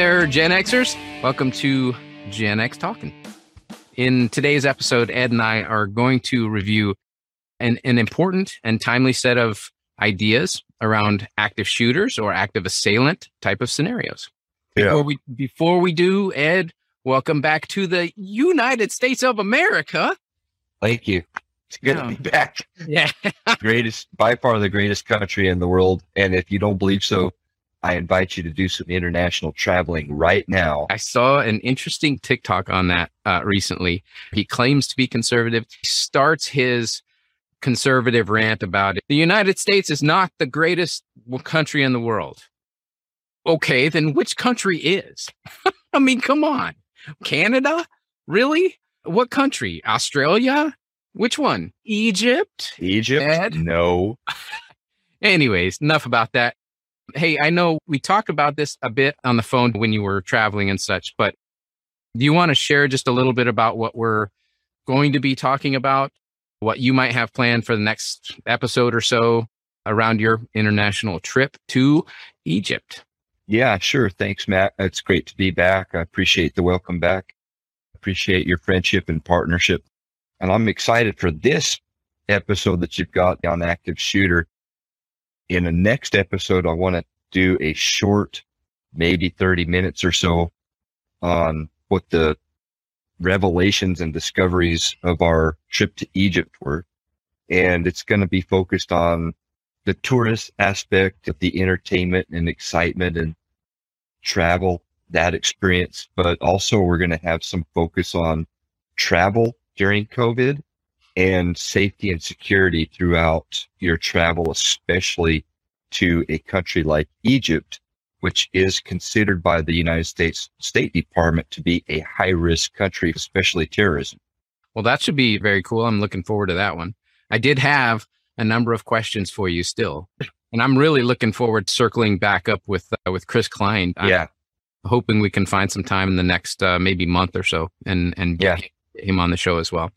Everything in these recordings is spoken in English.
Hey there, Gen Xers. Welcome to Gen X Talking. In today's episode, Ed and I are going to review an, an important and timely set of ideas around active shooters or active assailant type of scenarios. Yeah. Before we before we do, Ed, welcome back to the United States of America. Thank you. It's good Yeah. to be back. Yeah. Greatest, by far the greatest country in the world. And if you don't believe so, I invite you to do some international traveling right now. I saw an interesting TikTok on that uh, recently. He claims to be conservative. He starts his conservative rant about it. The United States is not the greatest country in the world. Okay, then which country is? I mean, come on. Canada? Really? What country? Australia? Which one? Egypt? Egypt? Ed? No. Anyways, enough about that. Hey, I know we talked about this a bit on the phone when you were traveling and such, but do you want to share just a little bit about what we're going to be talking about? What you might have planned for the next episode or so around your international trip to Egypt? Yeah, sure. Thanks, Matt. It's great to be back. I appreciate the welcome back. Appreciate your friendship and partnership. And I'm excited for this episode that you've got on active shooter. In the next episode, I want to do a short, maybe 30 minutes or so on what the revelations and discoveries of our trip to Egypt were. And it's going to be focused on the tourist aspect of the entertainment and excitement and travel, that experience. But also we're going to have some focus on travel during COVID and safety and security throughout your travel, especially to a country like Egypt, which is considered by the United States State Department to be a high risk country, especially terrorism. Well, that should be very cool. I'm looking forward to that one. I did have a number of questions for you still, and I'm really looking forward to circling back up with uh, with Chris Klein. I'm yeah. hoping we can find some time in the next uh, maybe month or so and and get him on the show as well.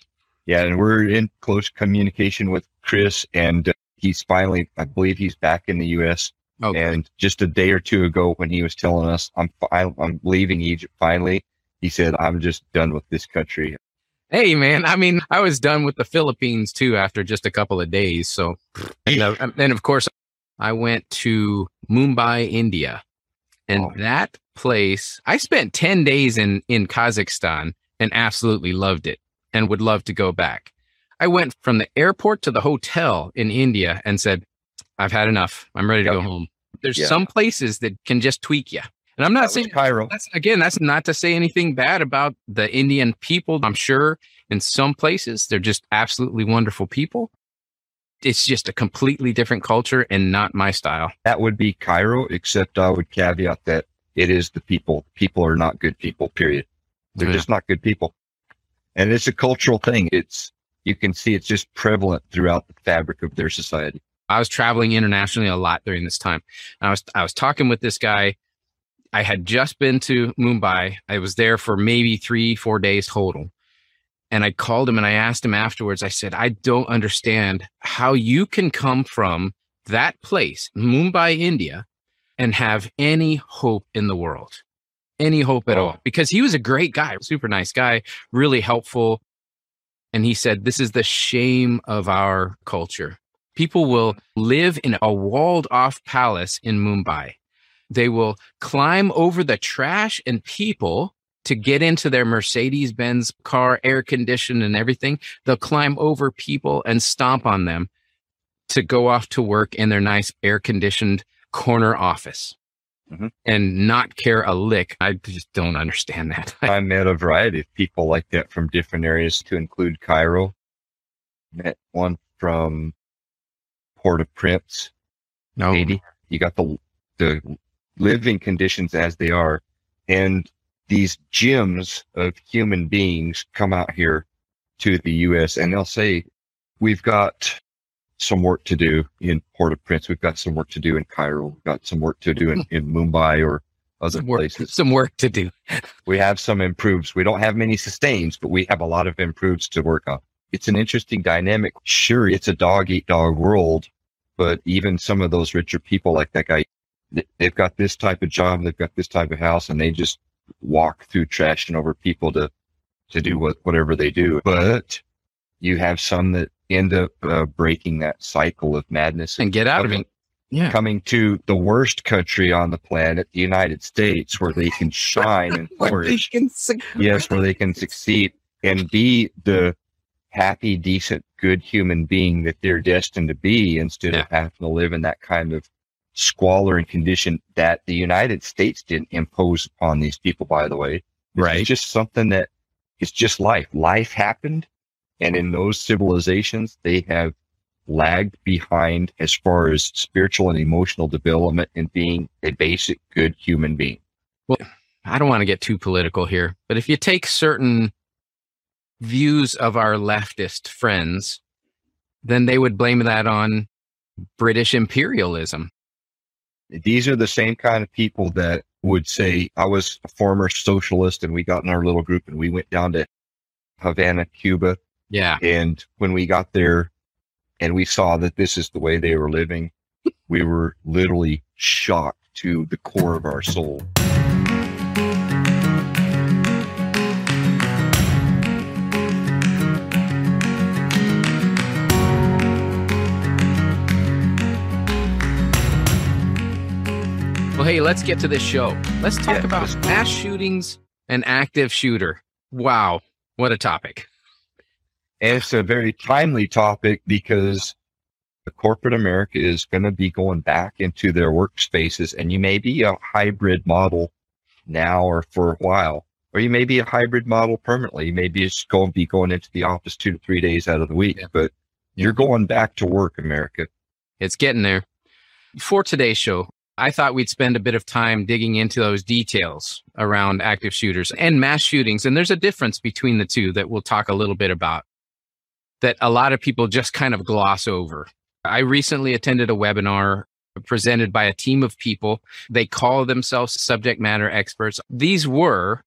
Yeah, and we're in close communication with Chris, and uh, he's finally, I believe, he's back in the U.S. Oh, And just a day or two ago, when he was telling us, "I'm fi- I'm leaving Egypt," finally, he said, "I'm just done with this country." hey man, I mean, I was done with the Philippines too after just a couple of days. So, and, and of course, I went to Mumbai, India, and Oh. that place. I spent ten days in in Kazakhstan and absolutely loved it, and would love to go back. I went from the airport to the hotel in India and said, "I've had enough. I'm ready to go home." There's Yeah. some places that can just tweak you, and I'm not That saying Cairo. that's again, that's not to say anything bad about the Indian people. I'm sure in some places they're just absolutely wonderful people. It's just a completely different culture and not my style. That would be Cairo, except I would caveat that it is the people. People are not good people. Period. They're Yeah. just not good people, and it's a cultural thing. It's you can see it's just prevalent throughout the fabric of their society. I was traveling internationally a lot during this time. I was I was talking with this guy. I had just been to Mumbai. I was there for maybe three, four days total. And I called him and I asked him afterwards, I said, I don't understand how you can come from that place, Mumbai, India, and have any hope in the world. Any hope at Oh. all. Because he was a great guy, super nice guy, really helpful. And he said, This is the shame of our culture. People will live in a walled off palace in Mumbai. They will climb over the trash and people to get into their Mercedes Benz car, air conditioned and everything. They'll climb over people and stomp on them to go off to work in their nice air conditioned corner office Mhm. and not care a lick. I just don't understand that. I met a variety of people like that from different areas, to include Cairo. Met one from Port-au-Prince, no, Haiti. You got the the living conditions as they are, and these gems of human beings come out here to the U.S. and they'll say, "We've got some work to do in Port-au-Prince. We've got some work to do in Cairo. We've got some work to do in, in Mumbai or other some work, places. some work to do. We have some improves. We don't have many sustains, but we have a lot of improves to work on. It's an interesting dynamic. Sure, it's a dog eat dog world, but even some of those richer people like that guy, they've got this type of job, they've got this type of house, and they just walk through trashing over people to to do what whatever they do. But you have some that end up uh, breaking that cycle of madness and get out of it. Yeah. Coming to the worst country on the planet, the United States, where they can shine and flourish. yes, where they can succeed and be the happy, decent, good human being that they're destined to be instead Yeah. of having to live in that kind of squalor and condition that the United States didn't impose upon these people, by the way. This is Right. just something that it's just life. Life happened. And in those civilizations, they have lagged behind as far as spiritual and emotional development and being a basic good human being. Well, I don't want to get too political here, but if you take certain views of our leftist friends, then they would blame that on British imperialism. These are the same kind of people that would say, I was a former socialist and we got in our little group and we went down to Havana, Cuba. Yeah. And when we got there and we saw that this is the way they were living, we were literally shocked to the core of our soul. Well, hey, let's get to this show. Let's talk Yeah, about mass shootings and active shooter. Wow. What a topic. And it's a very timely topic because the corporate America is going to be going back into their workspaces and you may be a hybrid model now or for a while, or you may be a hybrid model permanently. You may be just going to be going into the office two to three days out of the week, but you're going back to work, America. It's getting there. For today's show, I thought we'd spend a bit of time digging into those details around active shooters and mass shootings. And there's a difference between the two that we'll talk a little bit about that a lot of people just kind of gloss over. I recently attended a webinar presented by a team of people. They call themselves subject matter experts. These were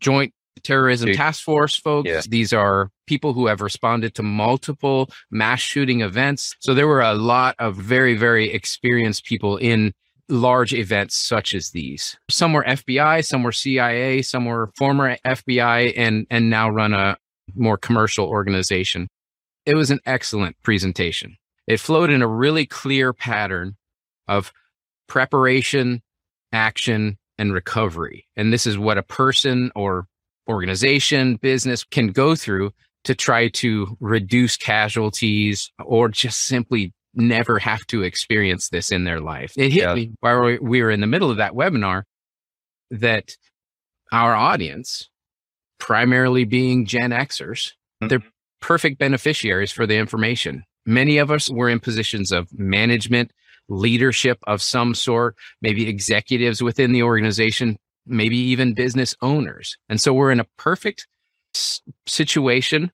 joint terrorism task force folks. Yeah. These are people who have responded to multiple mass shooting events. So there were a lot of very, very experienced people in large events such as these. Some were FBI, some were CIA, some were former FBI and and now run a more commercial organization. It was an excellent presentation. It flowed in a really clear pattern of preparation, action, and recovery. And this is what a person or organization, business can go through to try to reduce casualties or just simply never have to experience this in their life. It hit Yeah. me while we- we were in the middle of that webinar that our audience, primarily being Gen Xers, mm-hmm. they're perfect beneficiaries for the information. Many of us were in positions of management, leadership of some sort, maybe executives within the organization, maybe even business owners. And so we're in a perfect s- situation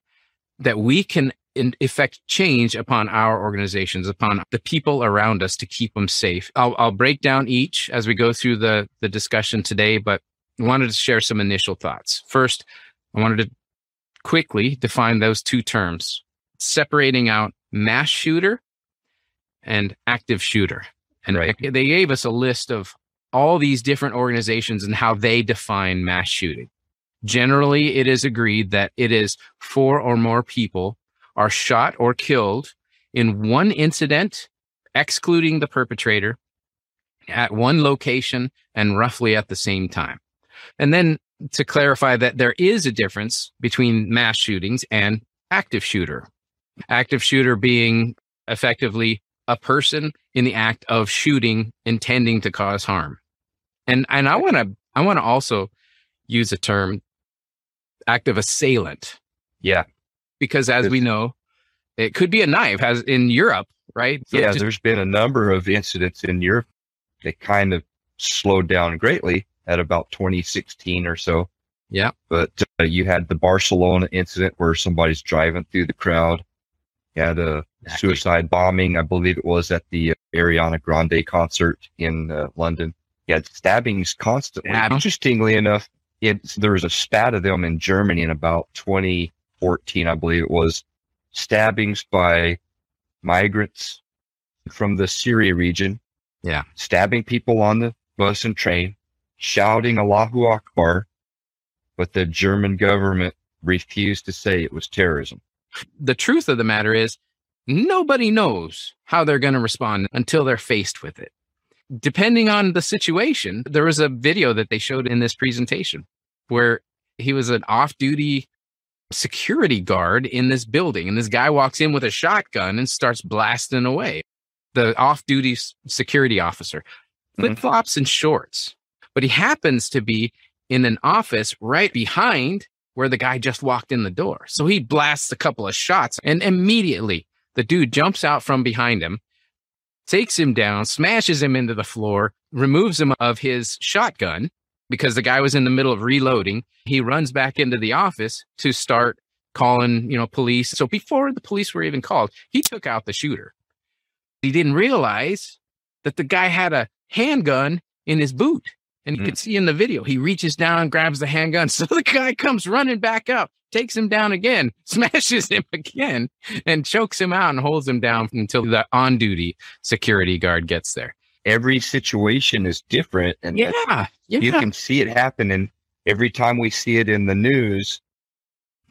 that we can in effect change upon our organizations, upon the people around us to keep them safe. I'll, I'll break down each as we go through the, the discussion today, but I wanted to share some initial thoughts. First, I wanted to quickly define those two terms, separating out mass shooter and active shooter. And Right. they gave us a list of all these different organizations and how they define mass shooting. Generally, it is agreed that it is four or more people are shot or killed in one incident, excluding the perpetrator, at one location and roughly at the same time. And then to clarify that there is a difference between mass shootings and active shooter. Active shooter being effectively a person in the act of shooting intending to cause harm. And and I want to I want to also use a term active assailant Yeah. because as we know it could be a knife as in Europe, right? So yeah, just- there's been a number of incidents in Europe that kind of slowed down greatly at about 2016 or so. Yeah. But uh, you had the Barcelona incident where somebody's driving through the crowd. You had a Exactly. suicide bombing, I believe it was at the Ariana Grande concert in uh, London. You had stabbings constantly. Stab- Interestingly enough, it's, there was a spat of them in Germany in about 2014, I believe it was. Stabbings by migrants from the Syria region Yeah. stabbing people on the bus and train, shouting Allahu Akbar, but the German government refused to say it was terrorism. The truth of the matter is, nobody knows how they're going to respond until they're faced with it. Depending on the situation, there was a video that they showed in this presentation where he was an off duty security guard in this building, and this guy walks in with a shotgun and starts blasting away. The off duty security officer, flip mm-hmm. flops and shorts, but he happens to be in an office right behind where the guy just walked in the door. So he blasts a couple of shots, and immediately the dude jumps out from behind him, takes him down, smashes him into the floor, removes him of his shotgun because the guy was in the middle of reloading. He runs back into the office to start calling, you know, police. So before the police were even called, he took out the shooter. He didn't realize that the guy had a handgun in his boot. And you Mm. can see in the video, he reaches down, grabs the handgun. So the guy comes running back up, takes him down again, smashes him again, and chokes him out and holds him down until the on duty security guard gets there. Every situation is different, and Yeah. Yeah. you can see it happen. And every time we see it in the news,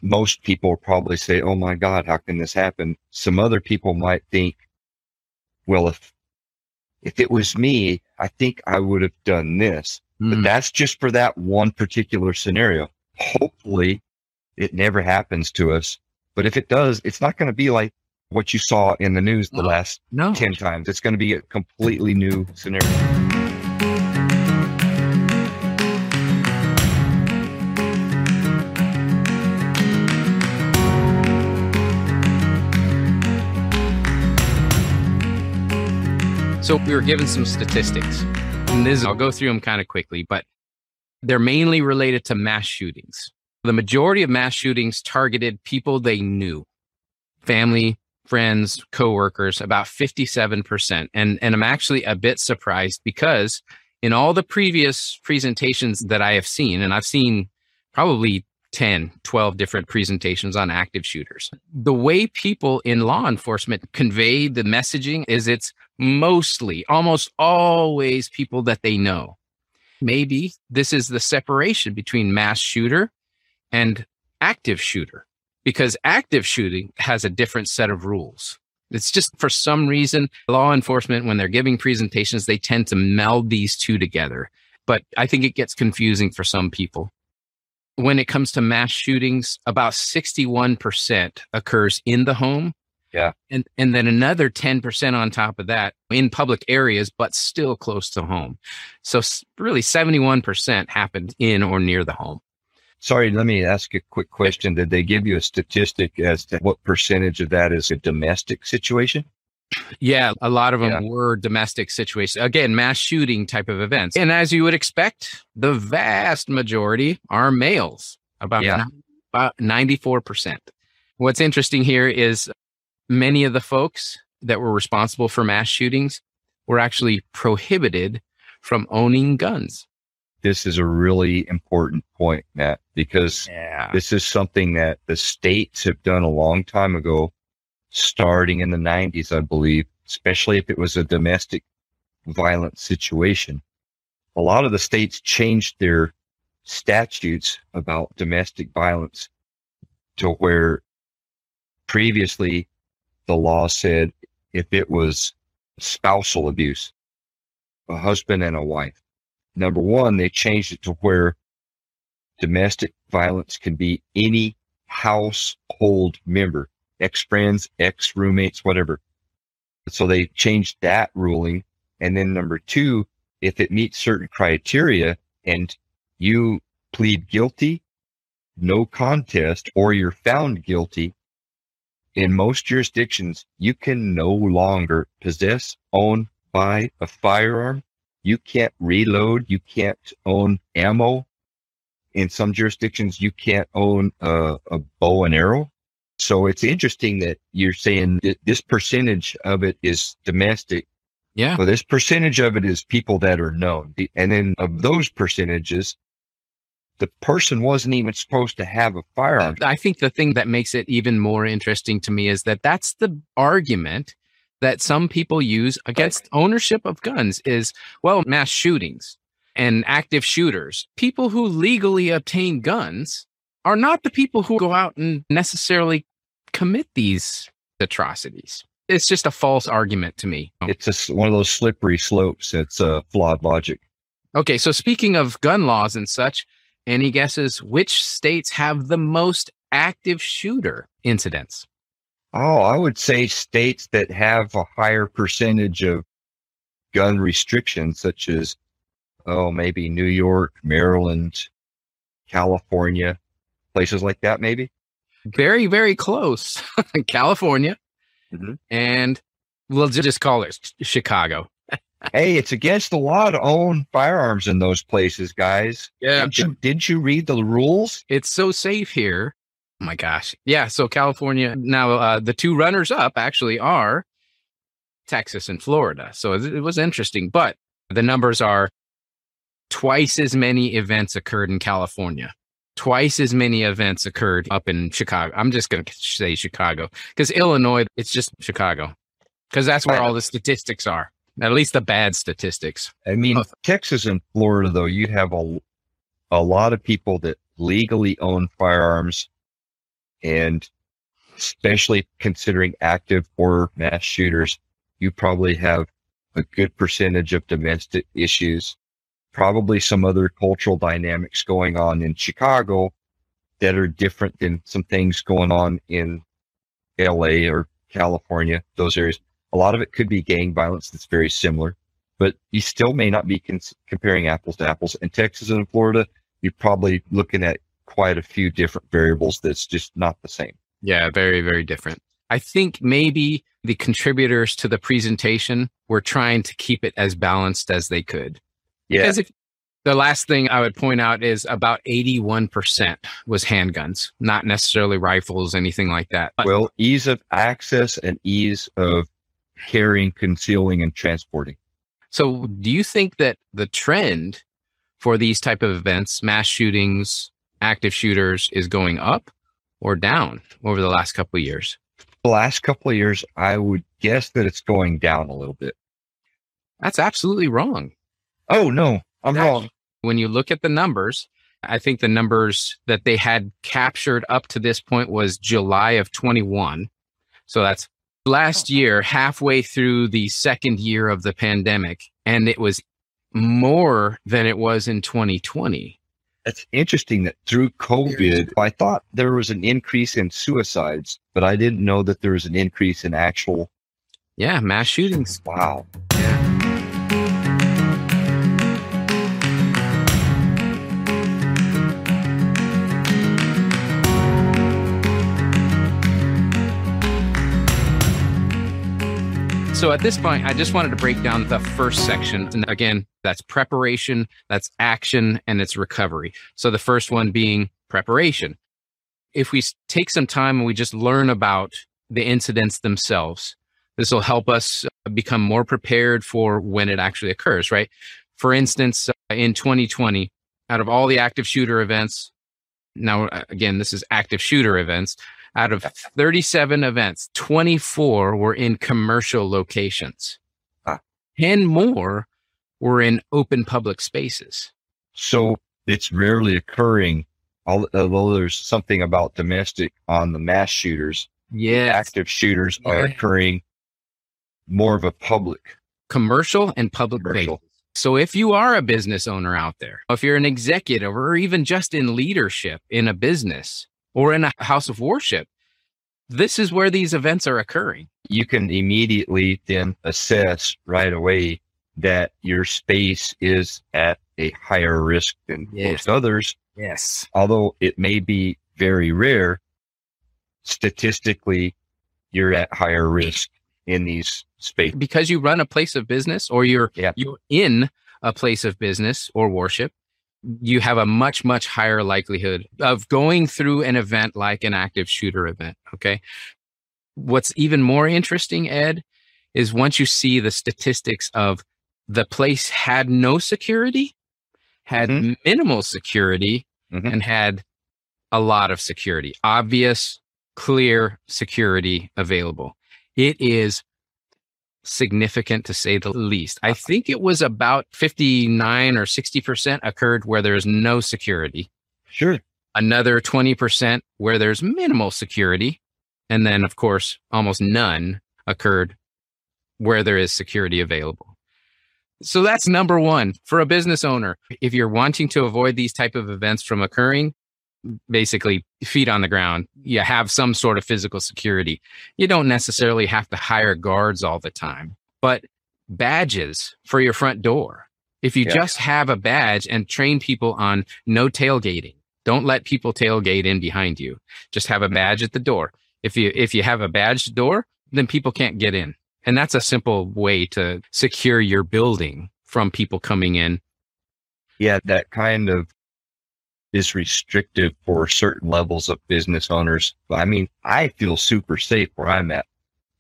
most people probably say, "Oh my God, how can this happen?" Some other people might think, "Well, if if it was me, I think I would have done this." But Mm. that's just for that one particular scenario. Hopefully, it never happens to us. But if it does, it's not going to be like what you saw in the news the No. last no. 10 times. It's going to be a completely new scenario. So we were given some statistics. And this, I'll go through them kind of quickly, but they're mainly related to mass shootings. The majority of mass shootings targeted people they knew, family, friends, coworkers, about 57%. And, and I'm actually a bit surprised because in all the previous presentations that I have seen, and I've seen probably 10, 12 different presentations on active shooters. The way people in law enforcement convey the messaging is it's mostly, almost always people that they know. Maybe this is the separation between mass shooter and active shooter because active shooting has a different set of rules. It's just for some reason, law enforcement, when they're giving presentations, they tend to meld these two together. But I think it gets confusing for some people when it comes to mass shootings, about 61% occurs in the home. Yeah. And and then another 10% on top of that in public areas, but still close to home. So really 71% happened in or near the home. Sorry, let me ask a quick question. Did they give you a statistic as to what percentage of that is a domestic situation? Yeah, a lot of them Yeah. were domestic situations. Again, mass shooting type of events. And as you would expect, the vast majority are males, about, Yeah. about 94%. What's interesting here is many of the folks that were responsible for mass shootings were actually prohibited from owning guns. This is a really important point, Matt, because Yeah. this is something that the states have done a long time ago, starting in the 90s, I believe, especially if it was a domestic violence situation. A lot of the states changed their statutes about domestic violence to where previously the law said if it was spousal abuse, a husband and a wife. Number one, they changed it to where domestic violence can be any household member, ex friends, ex roommates, whatever. So they changed that ruling. And then number two, if it meets certain criteria and you plead guilty, no contest, or you're found guilty, in most jurisdictions, you can no longer possess, own, buy a firearm. You can't reload. You can't own ammo. In some jurisdictions, you can't own a, a bow and arrow. So it's interesting that you're saying that this percentage of it is domestic. Yeah. Well, this percentage of it is people that are known. And then of those percentages, the person wasn't even supposed to have a firearm. I think the thing that makes it even more interesting to me is that that's the argument that some people use against ownership of guns is, well, mass shootings and active shooters. People who legally obtain guns are not the people who go out and necessarily commit these atrocities. It's just a false argument to me. It's just one of those slippery slopes. It's a flawed logic. Okay, so speaking of gun laws and such, any guesses which states have the most active shooter incidents? Oh, I would say states that have a higher percentage of gun restrictions, such as, oh, maybe New York, Maryland, California, places like that, maybe. Very, very close. California. Mhm. And we'll just call it Chicago. Hey, it's against the law to own firearms in those places, guys. Yeah. Didn't you, didn't you read the rules? It's so safe here. Oh my gosh. Yeah. So California, now uh, the two runners up actually are Texas and Florida. So it, it was interesting, but the numbers are twice as many events occurred in California. Twice as many events occurred up in Chicago. I'm just going to say Chicago because Illinois, it's just Chicago because that's where all the statistics are, at least the bad statistics. I mean, Oh. Texas and Florida, though, you have a, a lot of people that legally own firearms and especially considering active or mass shooters, you probably have a good percentage of domestic issues, probably some other cultural dynamics going on in Chicago that are different than some things going on in LA or California, those areas. A lot of it could be gang violence that's very similar but you still may not be cons- comparing apples to apples. In Texas and Florida, you're probably looking at quite a few different variables that's just not the same. Yeah, very, very different. I think maybe the contributors to the presentation were trying to keep it as balanced as they could. Yeah. Because if the last thing I would point out is about 81% was handguns, not necessarily rifles, anything like that. But Well, ease of access and ease of carrying, concealing, and transporting. so do you think that the trend for these type of events, mass shootings, active shooters is going up or down over the last couple of years? The last couple of years, I would guess that it's going down a little bit. That's absolutely wrong. Oh, no, I'm That's- wrong. when you look at the numbers, I think the numbers that they had captured up to this point was July of 21. So that's last oh. year, halfway through the second year of the pandemic. And it was more than it was in 2020. It's interesting that through COVID, I thought there was an increase in suicides, but I didn't know that there was an increase in actual. Yeah, mass shootings. Wow. So at this point, I just wanted to break down the first section. And again, that's preparation, that's action, and it's recovery. So the first one being preparation. If we take some time and we just learn about the incidents themselves, this will help us uh, become more prepared for when it actually occurs, right? For instance, uh, in 2020, out of all the active shooter events, now uh, again, this is active shooter events, out of 37 events, 24 were in commercial locations. Ah. 10 more were in open public spaces. So it's rarely occurring, although there's something about domestic on the mass shooters. Yeah. Active shooters are occurring more of a public Commercial and public commercial. So if you are a business owner out there, if you're an executive or even just in leadership in a business or in a house of worship, this is where these events are occurring. You can immediately then assess right away that your space is at a higher risk than Yes. most others. Yes. Although it may be very rare, statistically, you're at higher risk in these spaces. Because you run a place of business or you're Yeah. you're in a place of business or worship, you have a much, much higher likelihood of going through an event like an active shooter event. Okay. What's even more interesting, Ed, is once you see the statistics of the place had no security, had Mhm. minimal security, Mhm. and had a lot of security, obvious, clear security available. It is significant to say the least. I uh, think it was about 59 or 60% occurred where there's no security. Sure. Another 20% where there's minimal security. And then, of course, almost none occurred where there is security available. So that's number one for a business owner. If you're wanting to avoid these type of events from occurring, basically feet on the ground, you have some sort of physical security. You don't necessarily have to hire guards all the time, but badges for your front door. If you yeah. just have a badge and train people on no tailgating, don't let people tailgate in behind you. Just have a mm-hmm. badge at the door. If you if you have a badged door, then people can't get in. And that's a simple way to secure your building from people coming in. Yeah, that kind of is restrictive for certain levels of business owners. I mean, I feel super safe where I'm at.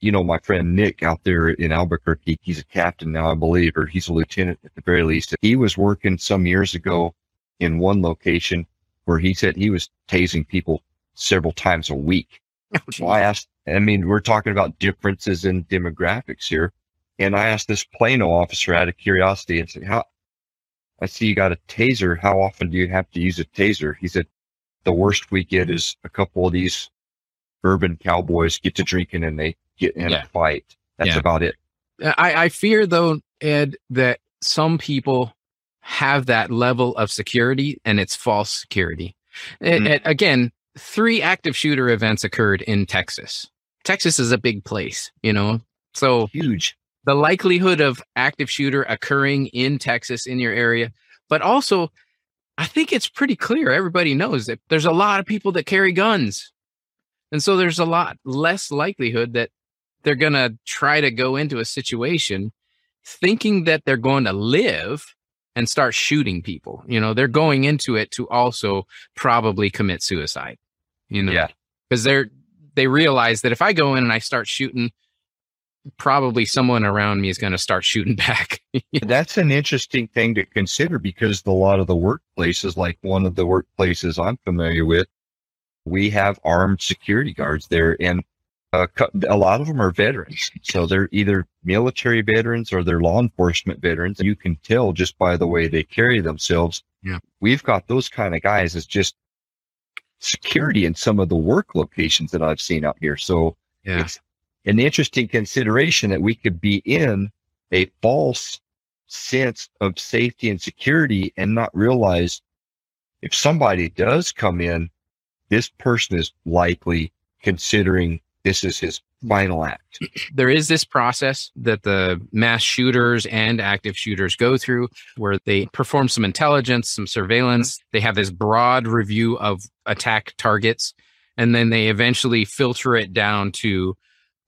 You know, my friend Nick out there in Albuquerque, he's a captain now, I believe, or he's a lieutenant at the very least. He was working some years ago in one location where he said he was tasing people several times a week. Oh, so I asked, I mean, we're talking about differences in demographics here. And I asked this Plano officer out of curiosity and said, how, I see you got a taser. How often do you have to use a taser? He said, the worst we get is a couple of these urban cowboys get to drinking and they get in yeah. a fight. That's yeah. about it. I, I fear though, Ed, that some people have that level of security and it's false security. Mm-hmm. It, it, again, three active shooter events occurred in Texas. Texas is a big place, you know, so huge. The likelihood of active shooter occurring in Texas in your area, but also I think it's pretty clear. Everybody knows that there's a lot of people that carry guns. And so there's a lot less likelihood that they're going to try to go into a situation thinking that they're going to live and start shooting people. You know, they're going into it to also probably commit suicide you know, yeah, because they're they realize that if I go in and I start shooting, probably someone around me is going to start shooting back. That's an interesting thing to consider because a lot of the workplaces, like one of the workplaces I'm familiar with, we have armed security guards there, and uh, a lot of them are veterans. So they're either military veterans or they're law enforcement veterans. You can tell just by the way they carry themselves. Yeah. We've got those kind of guys. It's just security in some of the work locations that I've seen out here. So yeah. it's an interesting consideration that we could be in a false sense of safety and security and not realize if somebody does come in, this person is likely considering this is his final act. There is this process that the mass shooters and active shooters go through where they perform some intelligence, some surveillance. Mm-hmm. They have this broad review of attack targets, and then they eventually filter it down to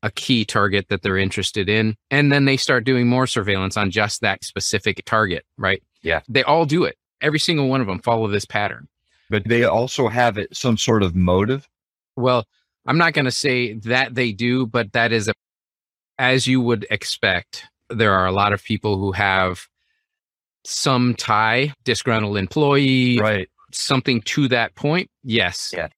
a key target that they're interested in. And then they start doing more surveillance on just that specific target, right? Yeah. They all do it. Every single one of them follow this pattern. But they also have it some sort of motive. Well, I'm not going to say that they do, but that is a, as you would expect. There are a lot of people who have some tie, disgruntled employee, right? Something to that point. Yes. Yeah.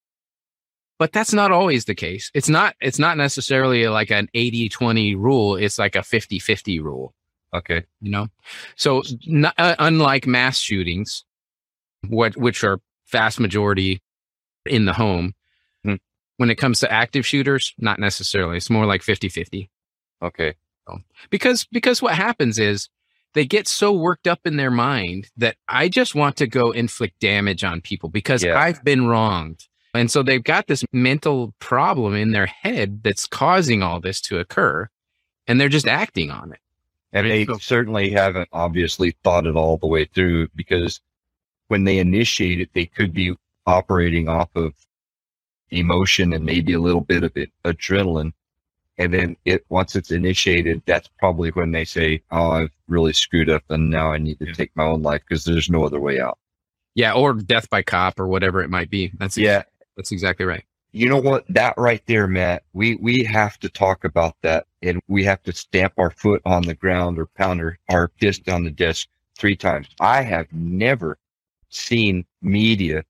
But that's not always the case. It's not, it's not necessarily like an 80 20 rule. It's like a 50 50 rule. Okay. You know, so not, uh, unlike mass shootings, what, which are vast majority in the home, when it comes to active shooters, not necessarily. It's more like 50 50. Okay. because, because what happens is they get so worked up in their mind that I just want to go inflict damage on people because yeah. I've been wronged. And so they've got this mental problem in their head that's causing all this to occur and they're just acting on it. And they so, certainly haven't obviously thought it all the way through because when they initiate it, they could be operating off of emotion and maybe a little bit of it, adrenaline. And then it once it's initiated, that's probably when they say, "Oh, I've really screwed up, and now I need to yeah. take my own life because there's no other way out." Yeah, or death by cop or whatever it might be. That's yeah, that's exactly right. You know what? That right there, Matt. We we have to talk about that, and we have to stamp our foot on the ground or pound our, our fist on the desk three times. I have never seen media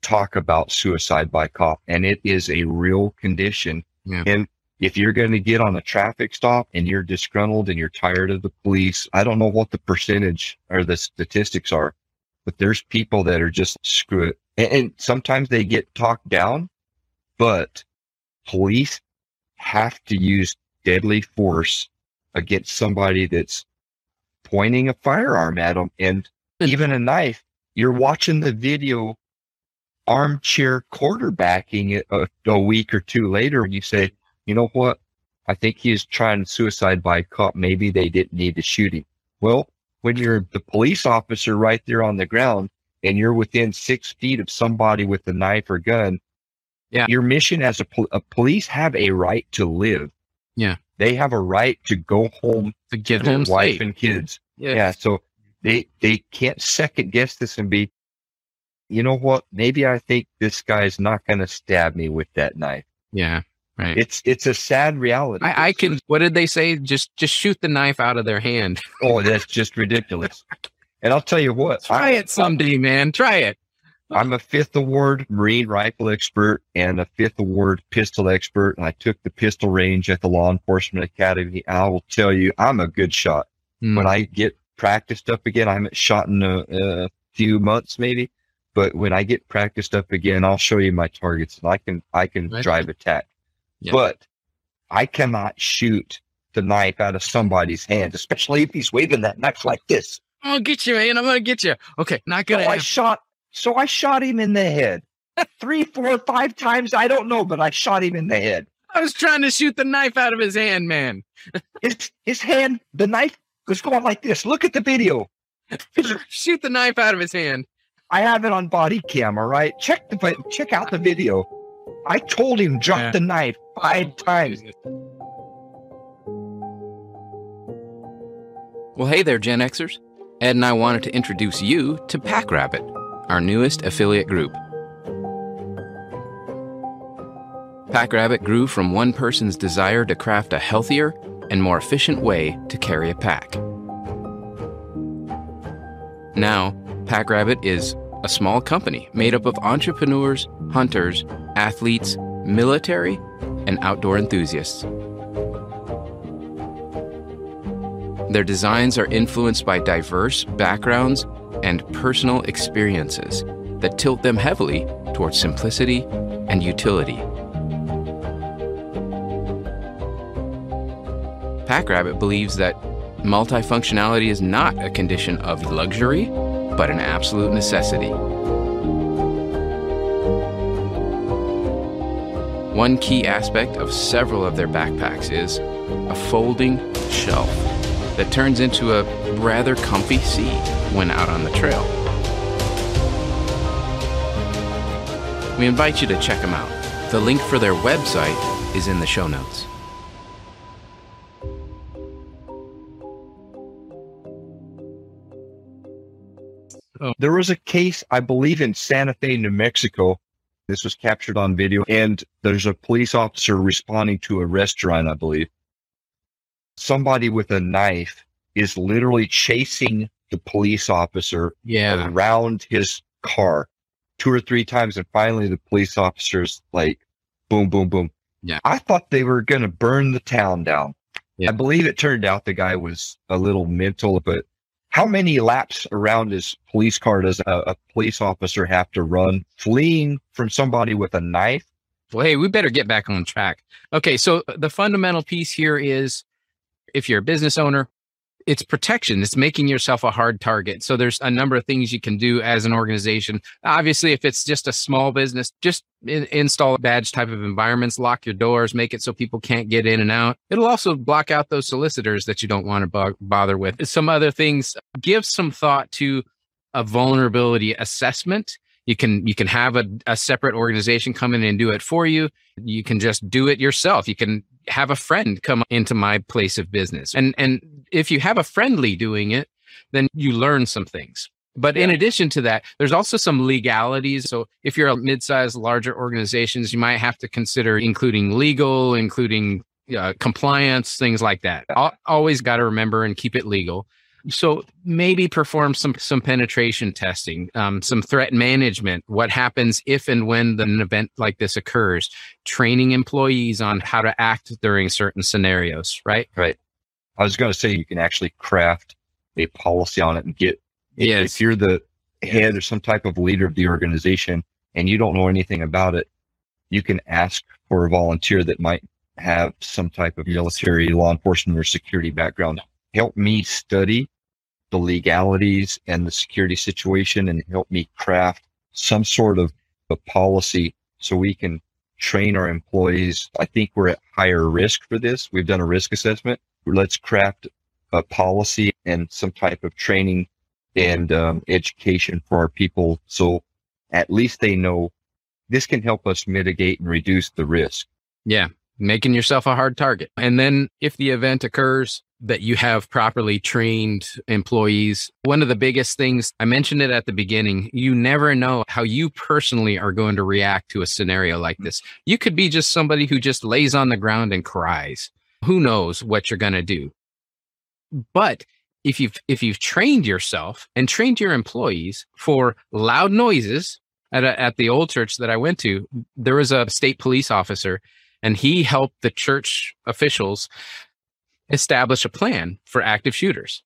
talk about suicide by cop, and it is a real condition. Yeah. And if you're going to get on a traffic stop and you're disgruntled and you're tired of the police, I don't know what the percentage or the statistics are, but there's people that are just screw it. And, and sometimes they get talked down, but police have to use deadly force against somebody that's pointing a firearm at them and hmm. even a knife. You're watching the video armchair quarterbacking it a, a week or two later and you say, you know what? I think he's trying suicide by cop. Maybe they didn't need to shoot him. Well, when you're the police officer right there on the ground and you're within six feet of somebody with a knife or gun, yeah. your mission as a, pol- a police have a right to live. Yeah. They have a right to go home to give home wife and kids. Yeah. Yeah. So they they can't second guess this and be, you know what? Maybe I think this guy's not going to stab me with that knife. Yeah. Right. It's it's a sad reality. I, I can. What did they say? Just just shoot the knife out of their hand. Oh, that's just ridiculous. And I'll tell you what. Try it someday, man. Try it. I'm a fifth award Marine rifle expert and a fifth award pistol expert. And I took the pistol range at the Law Enforcement Academy. I will tell you, I'm a good shot. Mm. When I get practiced up again, I haven't shot in a, a few months maybe. But when I get practiced up again, I'll show you my targets and I can I can Right. drive attack. Yeah. But I cannot shoot the knife out of somebody's hand, especially if he's waving that knife like this. I'll get you, man. I'm gonna get you. Okay, not gonna. I shot. So I shot him in the head. Three, four, five times. I don't know, but I shot him in the head. I was trying to shoot the knife out of his hand, man. His his hand, the knife was going like this. Look at the video. shoot the knife out of his hand. I have it on body cam. All right, check the check out the video. I told him drop Yeah. the knife five oh, times. Well, hey there, Gen Xers. Ed and I wanted to introduce you to PackRabbit, our newest affiliate group. PackRabbit grew from one person's desire to craft a healthier and more efficient way to carry a pack. Now, PackRabbit is a small company made up of entrepreneurs, hunters, athletes, military, and outdoor enthusiasts. Their designs are influenced by diverse backgrounds and personal experiences that tilt them heavily towards simplicity and utility. PackRabbit believes that multifunctionality is not a condition of luxury, but an absolute necessity. One key aspect of several of their backpacks is a folding shelf that turns into a rather comfy seat when out on the trail. We invite you to check them out. The link for their website is in the show notes. Um, there was a case, I believe, in Santa Fe, New Mexico. This was captured on video, and there's a police officer responding to a restaurant, I believe. Somebody with a knife is literally chasing the police officer Yeah. around his car two or three times, and finally the police officer's like, boom, boom, boom. Yeah. I thought they were going to burn the town down. Yeah. I believe it turned out the guy was a little mental, but how many laps around his police car does a, a police officer have to run fleeing from somebody with a knife? Well, hey, we better get back on track. Okay, so the fundamental piece here is if you're a business owner, it's protection. It's making yourself a hard target. So there's a number of things you can do as an organization. Obviously, if it's just a small business, just in, install badge type of environments, lock your doors, make it so people can't get in and out. It'll also block out those solicitors that you don't want to bo- bother with. Some other things, give some thought to a vulnerability assessment. You can you can have a, a separate organization come in and do it for you. You can just do it yourself. You can have a friend come into my place of business. And and if you have a friendly doing it, then you learn some things. But in addition to that, there's also some legalities. So if you're a mid-sized, larger organizations, you might have to consider including legal, including uh, compliance, things like that. Al- Always got to remember and keep it legal. So maybe perform some some penetration testing, um, some threat management. What happens if and when an event like this occurs? Training employees on how to act during certain scenarios. Right. Right. I was going to say you can actually craft a policy on it and get. Yes. If you're the head or some type of leader of the organization and you don't know anything about it, you can ask for a volunteer that might have some type of military, law enforcement, or security background. Help me study the legalities and the security situation and help me craft some sort of a policy so we can train our employees. I think we're at higher risk for this. We've done a risk assessment. Let's craft a policy and some type of training and um, education for our people. So at least they know this can help us mitigate and reduce the risk. Yeah. Making yourself a hard target. And then if the event occurs, that you have properly trained employees. One of the biggest things, I mentioned it at the beginning, you never know how you personally are going to react to a scenario like this. You could be just somebody who just lays on the ground and cries. Who knows what you're going to do? But if you've if you've trained yourself and trained your employees for loud noises at a, at the old church that I went to, there was a state police officer, and he helped the church officials establish a plan for active shooters.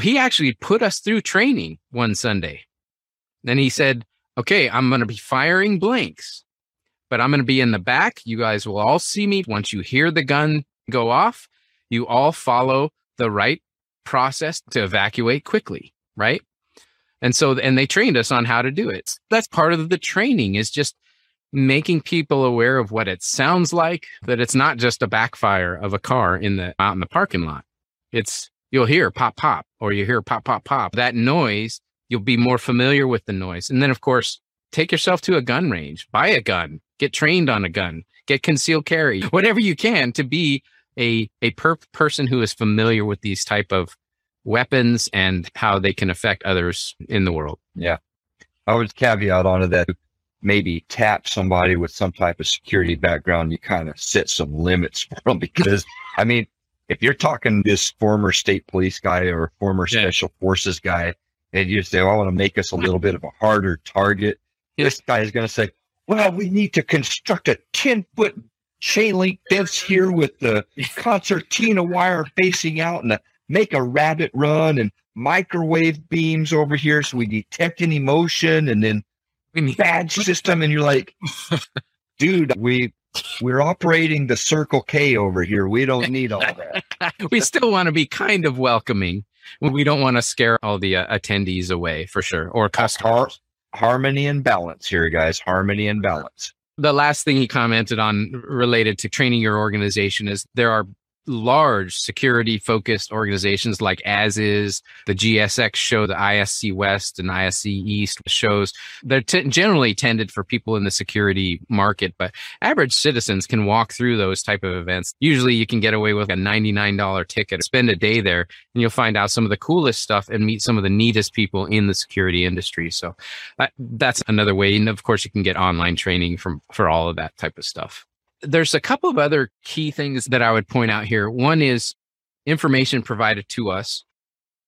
He actually put us through training one Sunday. Then he said, "Okay, I'm going to be firing blanks, but I'm going to be in the back. You guys will all see me once you hear the gun go off. You all follow the right process to evacuate quickly, right? And so, and they trained us on how to do it. That's part of the training is just making people aware of what it sounds like, that it's not just a backfire of a car in the out in the parking lot. It's you'll hear pop pop or you hear pop pop pop. That noise, you'll be more familiar with the noise. And then of course, take yourself to a gun range, buy a gun, get trained on a gun, get concealed carry, whatever you can to be a a per- person who is familiar with these type of weapons and how they can affect others in the world. Yeah. I would caveat onto that maybe tap somebody with some type of security background. You kind of set some limits for them because I mean, if you're talking this former state police guy or former Yeah. special forces guy, and you say, well, I want to make us a little bit of a harder target, this guy is going to say, well, we need to construct a 10 foot chain link fence here with the concertina wire facing out and a, make a rabbit run and microwave beams over here so we detect any motion and then badge system and you're like dude we we're operating the circle k over here. We don't need all that. We still want to be kind of welcoming. We don't want to scare all the uh, attendees away for sure or customers. harmony and balance here guys. Harmony and balance. The last thing he commented on related to training your organization is there are large security focused organizations like ASIS the gsx show the isc west and isc east shows they're t- generally tended for people in the security market but average citizens can walk through those type of events. Usually you can get away with a $99 ticket spend a day there and you'll find out some of the coolest stuff and meet some of the neatest people in the security industry. So that, that's another way and of course you can get online training from for all of that type of stuff there's a couple of other key things that i would point out here. One is information provided to us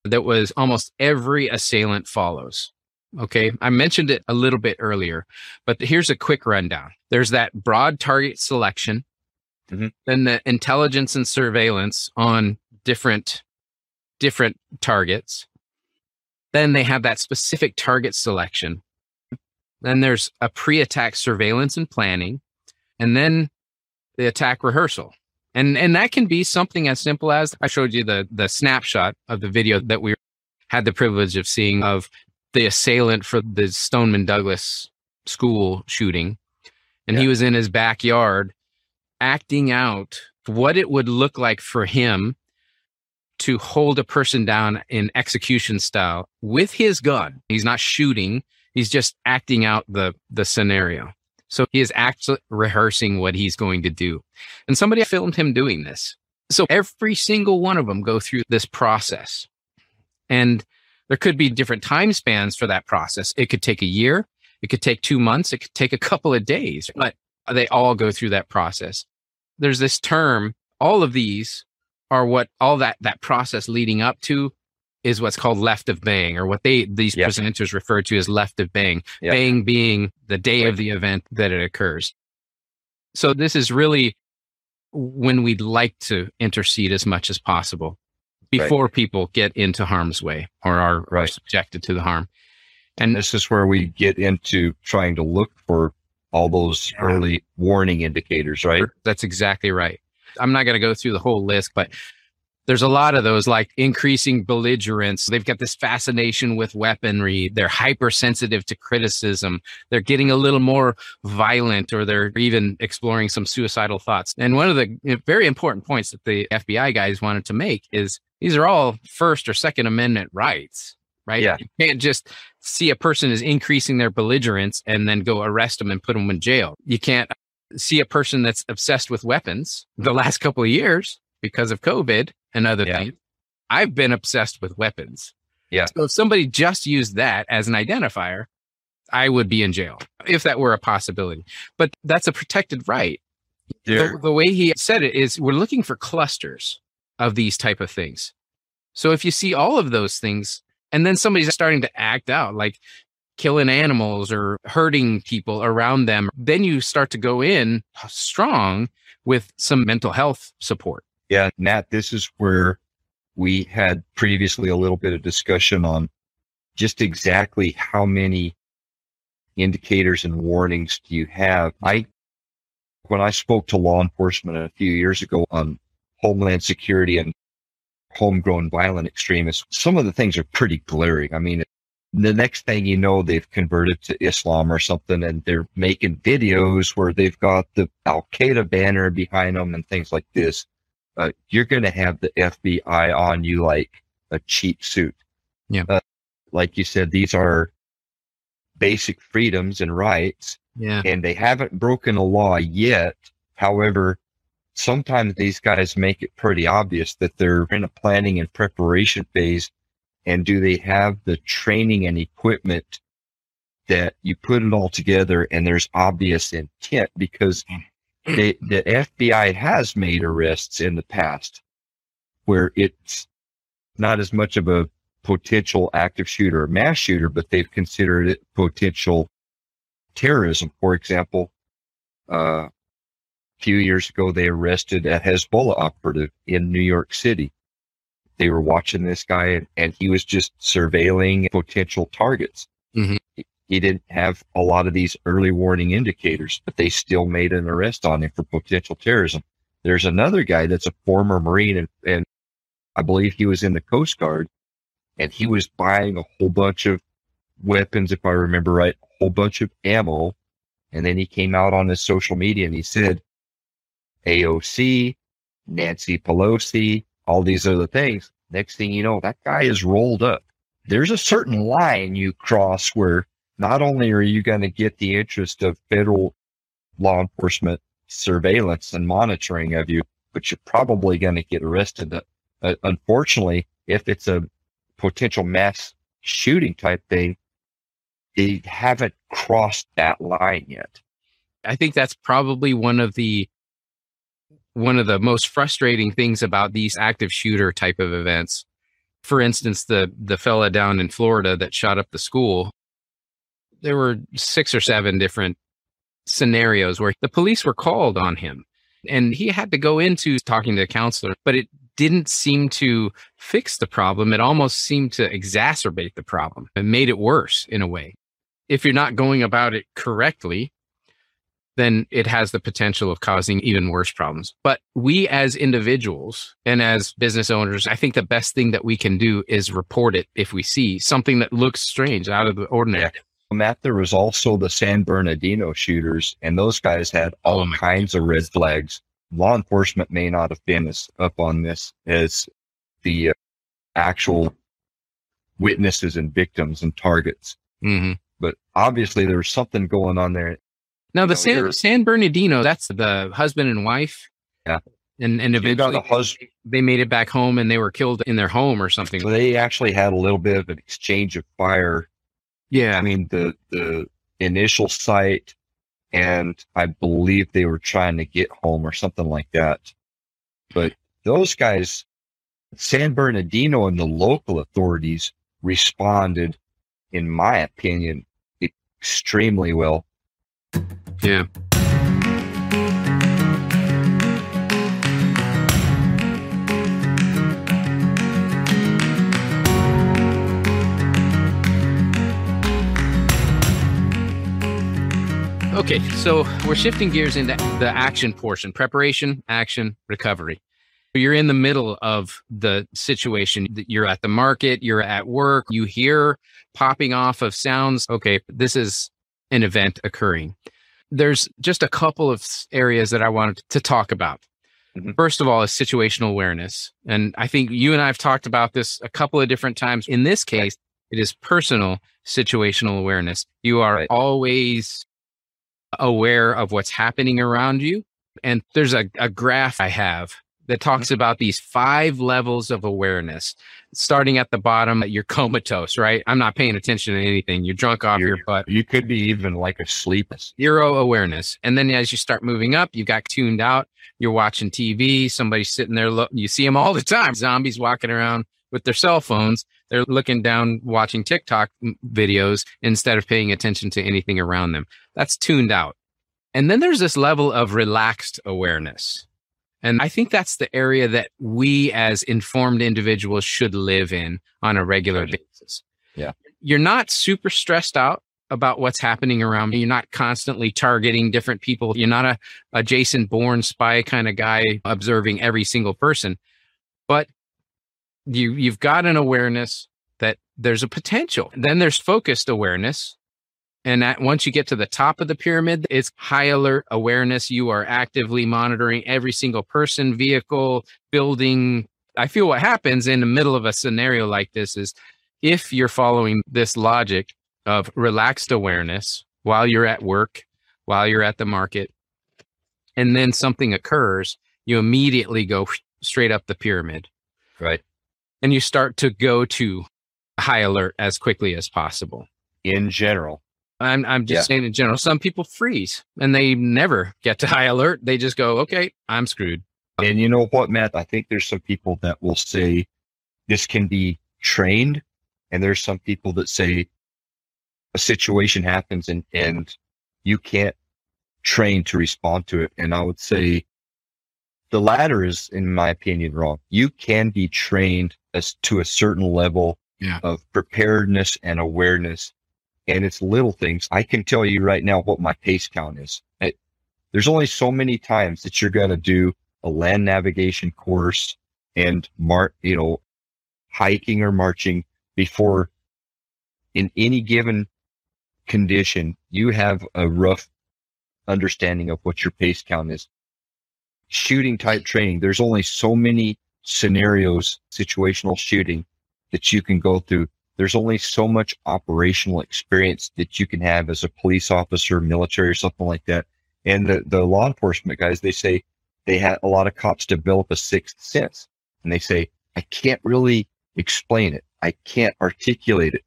that was almost every assailant follows okay? I mentioned it a little bit earlier but here's a quick rundown. There's that broad target selection Mhm. then the intelligence and surveillance on different different targets. Then they have that specific target selection. Then there's a pre-attack surveillance and planning. And then the attack rehearsal. And and that can be something as simple as i showed you the the snapshot of the video that we had the privilege of seeing of the assailant for the stoneman douglas school shooting. And he was in his backyard acting out what it would look like for him to hold a person down in execution style with his gun. He's not shooting. He's just acting out the the scenario so he is actually rehearsing what he's going to do. And somebody filmed him doing this. So every single one of them go through this process. And there could be different time spans for that process. It could take a year. It could take two months. It could take a couple of days. But they all go through that process. There's this term all of these are what all that that process leading up to is what's called left of bang, or what they these Yeah. presenters refer to as left of bang. Yeah. Bang being the day Right. of the event that it occurs. So this is really when we'd like to intercede as much as possible before people get into harm's way or are, are subjected to the harm. And this is where we get into trying to look for all those early warning indicators, right? That's exactly right. I'm not going to go through the whole list, but there's a lot of those like increasing belligerence. They've got this fascination with weaponry. They're hypersensitive to criticism. They're getting a little more violent or they're even exploring some suicidal thoughts. And one of the eh, very important points that the FBI guys wanted to make is these are all first or second amendment rights, right? Yeah. You can't just see a person is increasing their belligerence and then go arrest them and put them in jail. You can't see a person that's obsessed with weapons the last couple of years because of COVID and other Yeah. things. I've been obsessed with weapons. Yeah. So if somebody just used that as an identifier, I would be in jail if that were a possibility. But that's a protected right. There- The, the way he said it is we're looking for clusters of these type of things. So if you see all of those things and then somebody's starting to act out like killing animals or hurting people around them, then you start to go in strong with some mental health support. Yeah, Nat, this is where we had previously a little bit of discussion on just exactly how many indicators and warnings do you have. I, when I spoke to law enforcement a few years ago on homeland security and homegrown violent extremists, some of the things are pretty glaring. I mean, the next thing you know, they've converted to Islam or something and they're making videos where they've got the Al Qaeda banner behind them and things like this uh, you're going to have the FBI on you like a cheap suit. Yeah. Uh, like you said, these are basic freedoms and rights, Yeah. and they haven't broken a law yet. However, sometimes these guys make it pretty obvious that they're in a planning and preparation phase. And do they have the training and equipment that you put it all together and there's obvious intent because the, the FBI has made arrests in the past where it's not as much of a potential active shooter or mass shooter, but they've considered it potential terrorism. For example, uh, a few years ago, they arrested a Hezbollah operative in New York City. They were watching this guy and, and he was just surveilling potential targets. He- He didn't have a lot of these early warning indicators, but they still made an arrest on him for potential terrorism. There's another guy that's a former Marine and, and I believe he was in the Coast Guard and he was buying a whole bunch of weapons, if I remember right, a whole bunch of ammo. And then he came out on his social media and he said, AOC, Nancy Pelosi, all these other things. Next thing you know, that guy is rolled up. There's a certain line you cross where not only are you going to get the interest of federal law enforcement surveillance and monitoring of you, but you're probably going to get arrested. Uh, unfortunately, if it's a potential mass shooting type thing, they haven't crossed that line yet. I think that's probably one of the one of the most frustrating things about these active shooter type of events. For instance, the the fella down in Florida that shot up the school, there were six or seven different scenarios where the police were called on him and he had to go into talking to a counselor, but it didn't seem to fix the problem. It almost seemed to exacerbate the problem and made it worse in a way. If you're not going about it correctly, then it has the potential of causing even worse problems. But we as individuals and as business owners, I think the best thing that we can do is report it if we see something that looks strange out of the ordinary. Matt, there was also the San Bernardino shooters, and those guys had all kinds of red flags. Law enforcement may not have been as up on this as the uh, actual witnesses and victims and targets. hmm But obviously, there was something going on there. Now the know, San, you're- San Bernardino, that's the husband and wife. Yeah. And and eventually hus- they made it back home and they were killed in their home or something. so they actually had a little bit of an exchange of fire Yeah. I mean, the, the initial site, and I believe they were trying to get home or something like that. But those guys, San Bernardino and the local authorities responded, in my opinion, extremely well. Yeah. Okay, so we're shifting gears into the action portion preparation, action, recovery. You're in the middle of the situation. You're at the market, you're at work, you hear popping off of sounds. Okay, this is an event occurring. There's just a couple of areas that I wanted to talk about. Mm-hmm. First of all, is situational awareness. And I think you and I have talked about this a couple of different times. In this case, it is personal situational awareness. You are always aware of what's happening around you. And there's a, a graph I have that talks mm-hmm. about these five levels of awareness. Starting at the bottom, you're comatose, right? I'm not paying attention to anything. You're drunk off you're, your butt. You could be even like asleep. Zero awareness. And then as you start moving up, you got tuned out. You're watching TV. Somebody's sitting there. Lo- you see them all the time. Zombies walking around with their cell phones. They're looking down, watching TikTok videos instead of paying attention to anything around them. That's tuned out. And then there's this level of relaxed awareness. And I think that's the area that we as informed individuals should live in on a regular basis. Yeah. You're not super stressed out about what's happening around you. You're not constantly targeting different people. You're not a, a Jason Bourne spy kind of guy observing every single person. But you you've got an awareness that there's a potential. Then there's focused awareness. And that once you get to the top of the pyramid, it's high alert awareness. You are actively monitoring every single person, vehicle, building. I feel what happens in the middle of a scenario like this is if you're following this logic of relaxed awareness while you're at work, while you're at the market, and then something occurs, you immediately go straight up the pyramid. Right and you start to go to high alert as quickly as possible. In general. I'm, I'm just yeah. saying in general, some people freeze and they never get to high alert. They just go, okay, I'm screwed. And you know what, Matt? I think there's some people that will say this can be trained. And there's some people that say a situation happens and, and you can't train to respond to it. And I would say the latter is, in my opinion, wrong. You can be trained as to a certain level yeah. of preparedness and awareness. And it's little things. I can tell you right now what my pace count is. It, there's only so many times that you're going to do a land navigation course and mark, you know, hiking or marching before in any given condition, you have a rough understanding of what your pace count is shooting type training, there's only so many scenarios, situational shooting that you can go through. There's only so much operational experience that you can have as a police officer, military, or something like that. And the, the law enforcement guys, they say they had a lot of cops develop a sixth sense and they say, I can't really explain it. I can't articulate it.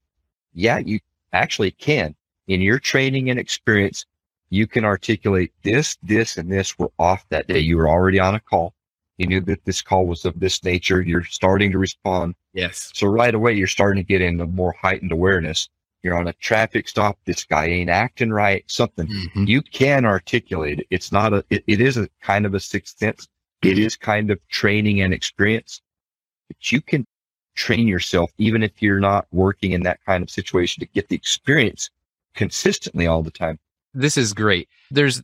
Yeah, you actually can. In your training and experience, you can articulate this, this, and this were off that day. You were already on a call. You knew that this call was of this nature. You're starting to respond. Yes. So right away, you're starting to get in into more heightened awareness. You're on a traffic stop. This guy ain't acting right. Something mm-hmm. you can articulate it. It's not a, it, it is a kind of a sixth sense. It is kind of training and experience, but you can train yourself, even if you're not working in that kind of situation to get the experience consistently all the time this is great. There's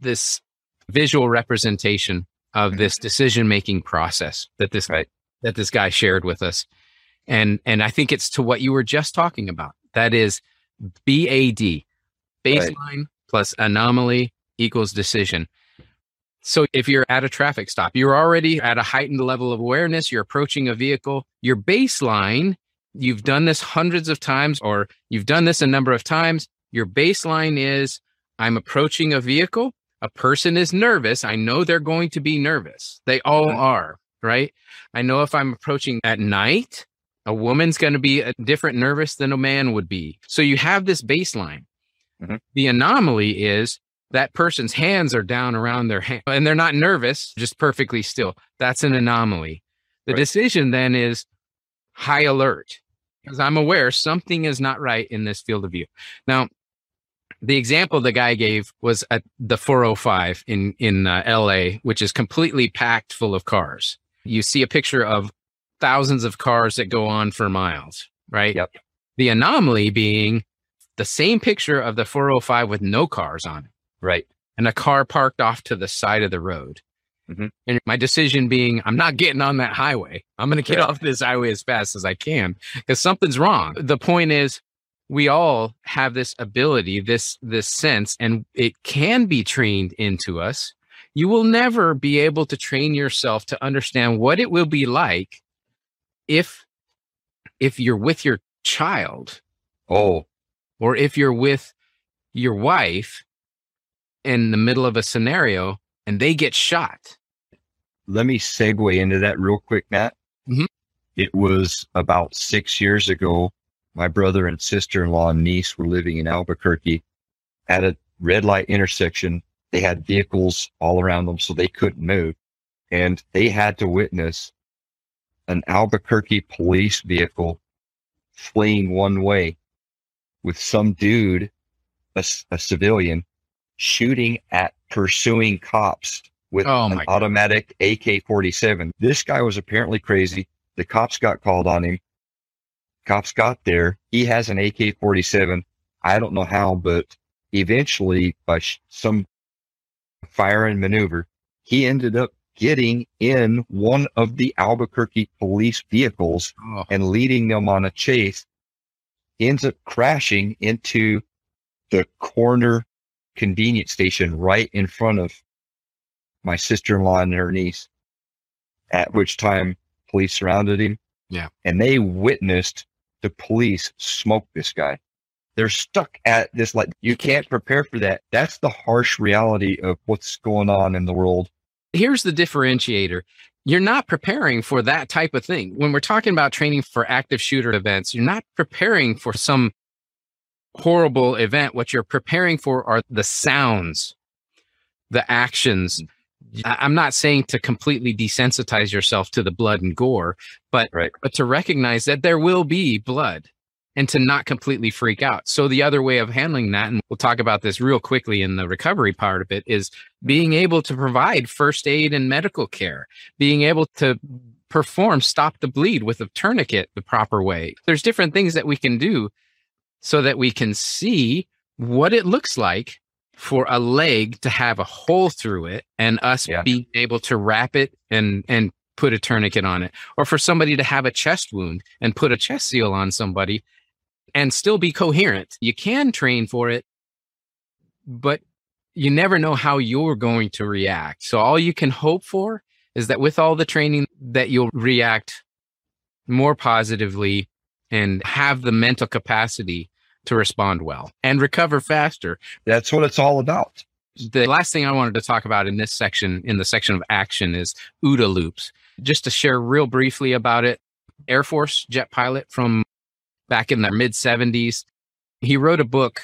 this visual representation of mm-hmm. this decision making process that this right. that this guy shared with us. And and I think it's to what you were just talking about. That is BAD. Baseline right. plus anomaly equals decision. So if you're at a traffic stop, you're already at a heightened level of awareness, you're approaching a vehicle, your baseline, you've done this hundreds of times or you've done this a number of times, your baseline is I'm approaching a vehicle. A person is nervous. I know they're going to be nervous. They all mm-hmm. are, right? I know if I'm approaching at night, a woman's going to be a different nervous than a man would be. So you have this baseline. Mm-hmm. The anomaly is that person's hands are down around their hand and they're not nervous, just perfectly still. That's an anomaly. The Right. decision then is high alert because I'm aware something is not right in this field of view. Now, the example the guy gave was at the 405 in in uh, LA, which is completely packed full of cars. You see a picture of thousands of cars that go on for miles, right? Yep. The anomaly being the same picture of the 405 with no cars on it Right. and a car parked off to the side of the road. Mhm. And my decision being, I'm not getting on that highway. I'm going to get Yeah. off this highway as fast as I can because something's wrong. The point is, we all have this ability, this this sense, and it can be trained into us. You will never be able to train yourself to understand what it will be like if if you're with your child Oh, or if you're with your wife in the middle of a scenario and they get shot. let me segue into that real quick, Matt. Mhm. It was about six years ago. My brother and sister in law and niece were living in Albuquerque at a red light intersection. They had vehicles all around them, so they couldn't move. And they had to witness an Albuquerque police vehicle fleeing one way with some dude, a civilian, shooting at pursuing cops with Oh an automatic AK 47. This guy was apparently crazy. The cops got called on him. Cops got there. He has an AK 47. I don't know how, but eventually, by sh- some fire and maneuver, he ended up getting in one of the Albuquerque police vehicles Oh, and leading them on a chase. Ends up crashing into the corner convenience station right in front of my sister-in-law and her niece. At which time police surrounded him. Yeah. And they witnessed the police smoke this guy. They're stuck at this like you can't prepare for that. That's the harsh reality of what's going on in the world. Here's the differentiator. You're not preparing for that type of thing. When we're talking about training for active shooter events, you're not preparing for some horrible event. What you're preparing for are the sounds, the actions. I'm not saying to completely desensitize yourself to the blood and gore, but Right. but to recognize that there will be blood and to not completely freak out. So the other way of handling that, and we'll talk about this real quickly in the recovery part of it, is being able to provide first aid and medical care, being able to perform stop the bleed with a tourniquet the proper way. There's different things that we can do so that we can see what it looks like for a leg to have a hole through it and us Yeah. being able to wrap it and and put a tourniquet on it. Or for somebody to have a chest wound and put a chest seal on somebody and still be coherent. You can train for it but you never know how you're going to react. So all you can hope for is that with all the training that you'll react more positively and have the mental capacity to respond well and recover faster That's what it's all about. the last thing I wanted to talk about in this section, in the section of action, is OODA loops. Just to share real briefly about it, Air Force jet pilot from back in the mid 70s, he wrote a book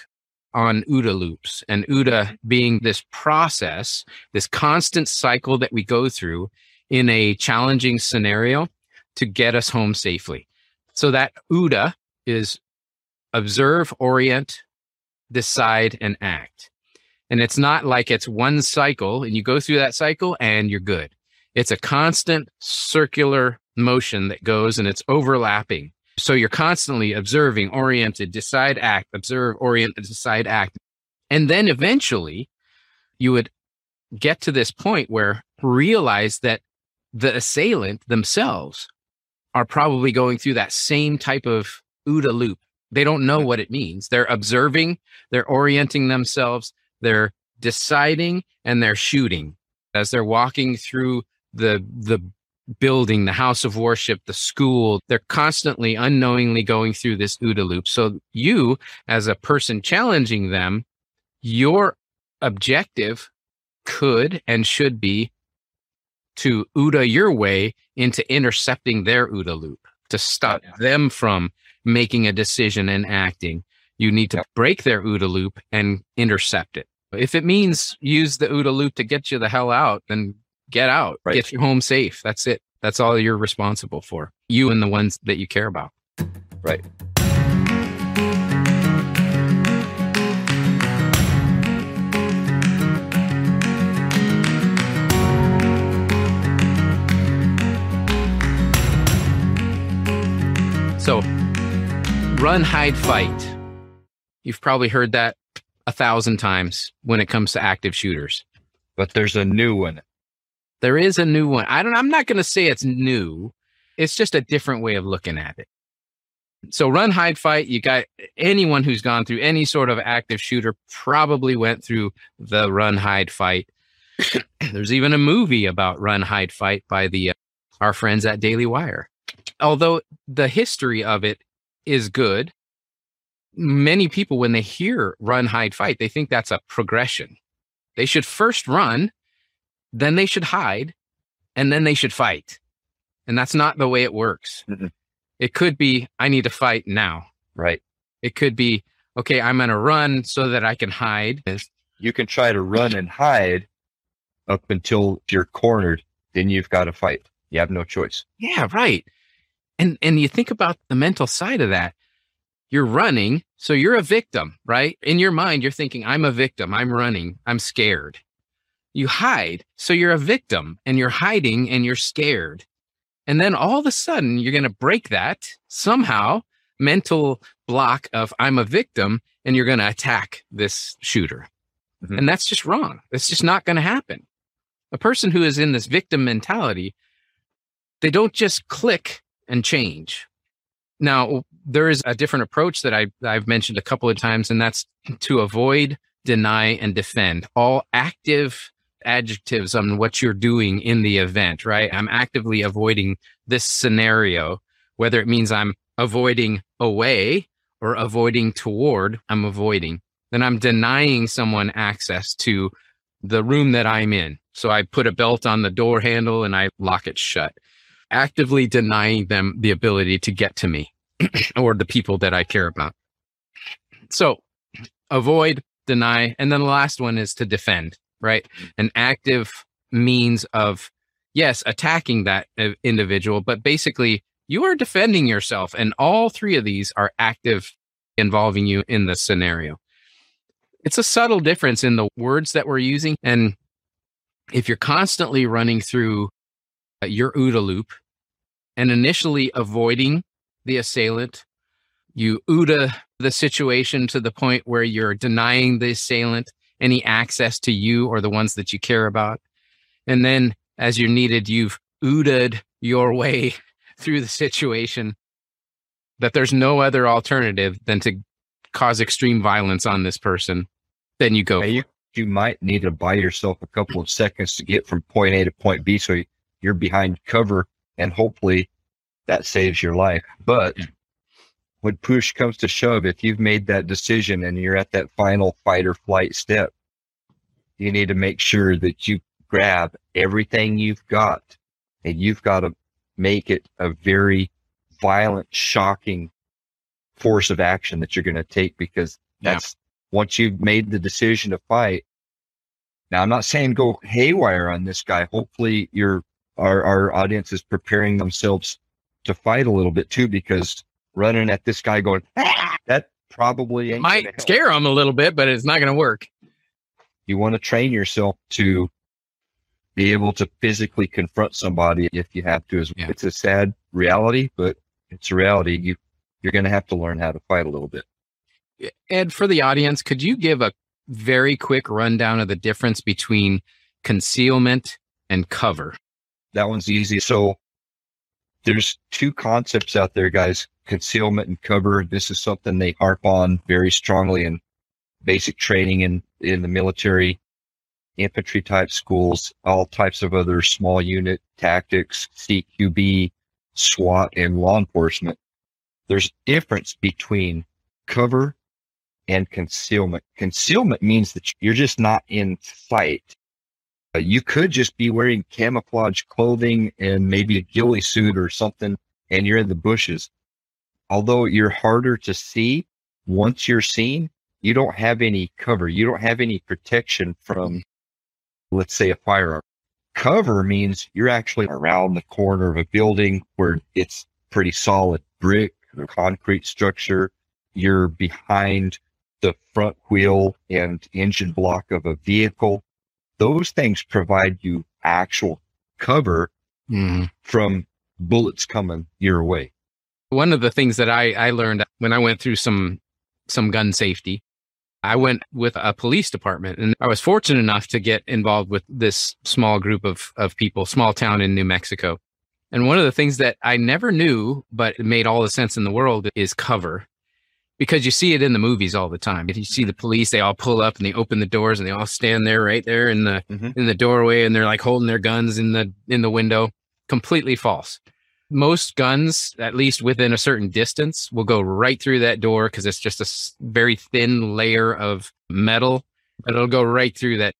on OODA loops and OODA being this process, this constant cycle that we go through in a challenging scenario to get us home safely. So that OODA is observe, orient, decide, and act. And it's not like it's one cycle and you go through that cycle and you're good. It's a constant circular motion that goes and it's overlapping. So you're constantly observing, oriented, decide, act, observe, orient, decide, act. And then eventually you would get to this point where realize that the assailant themselves are probably going through that same type of OODA loop. They don't know mm-hmm. what it means. They're observing, they're orienting themselves, they're deciding, and they're shooting as they're walking through the the building, the house of worship, the school. They're constantly unknowingly going through this OODA loop. So you, as a person challenging them, your objective could and should be to OODA your way into intercepting their OODA loop, to stop Yeah. them from making a decision and acting. You need to break their OODA loop and intercept it. If it means use the OODA loop to get you the hell out, then get out, Right. get you home safe. That's it. That's all you're responsible for. You and the ones that you care about. Right. So, run, hide, fight. You've probably heard that a thousand times when it comes to active shooters. But there's a new one. There is a new one. I don't I'm not going to say it's new. It's just a different way of looking at it. So run, hide, fight. You got anyone who's gone through any sort of active shooter probably went through the run, hide, fight. There's even a movie about run, hide, fight by the uh, our friends at Daily Wire although the history of it is good, many people, when they hear run, hide, fight, they think that's a progression. They should first run, then they should hide, and then they should fight. And that's not the way it works. Mm-hmm. It could be, I need to fight now. Right. It could be, okay, I'm going to run so that I can hide. You can try to run and hide up until you're cornered. Then you've got to fight. You have no choice. Yeah, right. And and you think about the mental side of that. You're running, so you're a victim, right? In your mind, you're thinking, I'm a victim. I'm running. I'm scared. You hide, so you're a victim and you're hiding and you're scared. And then all of a sudden, you're going to break that somehow mental block of I'm a victim and you're going to attack this shooter. Mm-hmm. And that's just wrong. It's just not going to happen. A person who is in this victim mentality, they don't just click and change. Now, there is a different approach that I, I've mentioned a couple of times, and that's to avoid, deny, and defend all active adjectives on what you're doing in the event, right? I'm actively avoiding this scenario, whether it means I'm avoiding away or avoiding toward, I'm avoiding. Then I'm denying someone access to the room that I'm in. So I put a belt on the door handle and I lock it shut actively denying them the ability to get to me or the people that I care about. So avoid, deny. And then the last one is to defend, right? An active means of, yes, attacking that uh, individual, but basically you are defending yourself. And all three of these are active involving you in the scenario. It's a subtle difference in the words that we're using. And if you're constantly running through uh, your OODA loop and initially avoiding the assailant. You OODA the situation to the point where you're denying the assailant any access to you or the ones that you care about. And then as you're needed, you've OODA'd your way through the situation that there's no other alternative than to cause extreme violence on this person. Then you go. you, you might need to buy yourself a couple of seconds to get from point A to point B. So you're behind cover and hopefully that saves your life. But when push comes to shove, if you've made that decision and you're at that final fight or flight step, you need to make sure that you grab everything you've got and you've got to make it a very violent, shocking force of action that you're going to take because that's yeah. once you've made the decision to fight. Now, I'm not saying go haywire on this guy. Hopefully, your our our audience is preparing themselves to fight a little bit too, because running at this guy going, ah, that probably might scare him a little bit, but it's not going to work. You want to train yourself to be able to physically confront somebody if you have to. Yeah. It's a sad reality, but it's a reality. You you're going to have to learn how to fight a little bit. Ed, for the audience, could you give a very quick rundown of the difference between concealment and cover? That one's easy. So there's two concepts out there, guys concealment and cover. This is something they harp on very strongly in basic training in, in the military, infantry type schools, all types of other small unit tactics, CQB, SWAT, and law enforcement. There's difference between cover and concealment. Concealment means that you're just not in sight. You could just be wearing camouflage clothing and maybe a ghillie suit or something, and you're in the bushes. Although you're harder to see once you're seen, you don't have any cover. You don't have any protection from, let's say, a firearm. cover means you're actually around the corner of a building where it's pretty solid brick or concrete structure. You're behind the front wheel and engine block of a vehicle. Those things provide you actual cover Mhm. from bullets coming your way. One of the things that I, I learned when I went through some some gun safety, I went with a police department and I was fortunate enough to get involved with this small group of, of people, small town in New Mexico. And one of the things that I never knew, but it made all the sense in the world is cover. Because you see it in the movies all the time. If you see the police, they all pull up and they open the doors and they all stand there right there in the Mhm. in the doorway and they're like holding their guns in the in the window. Completely false most guns, at least within a certain distance, will go right through that door because it's just a very thin layer of metal. But it'll go right through that.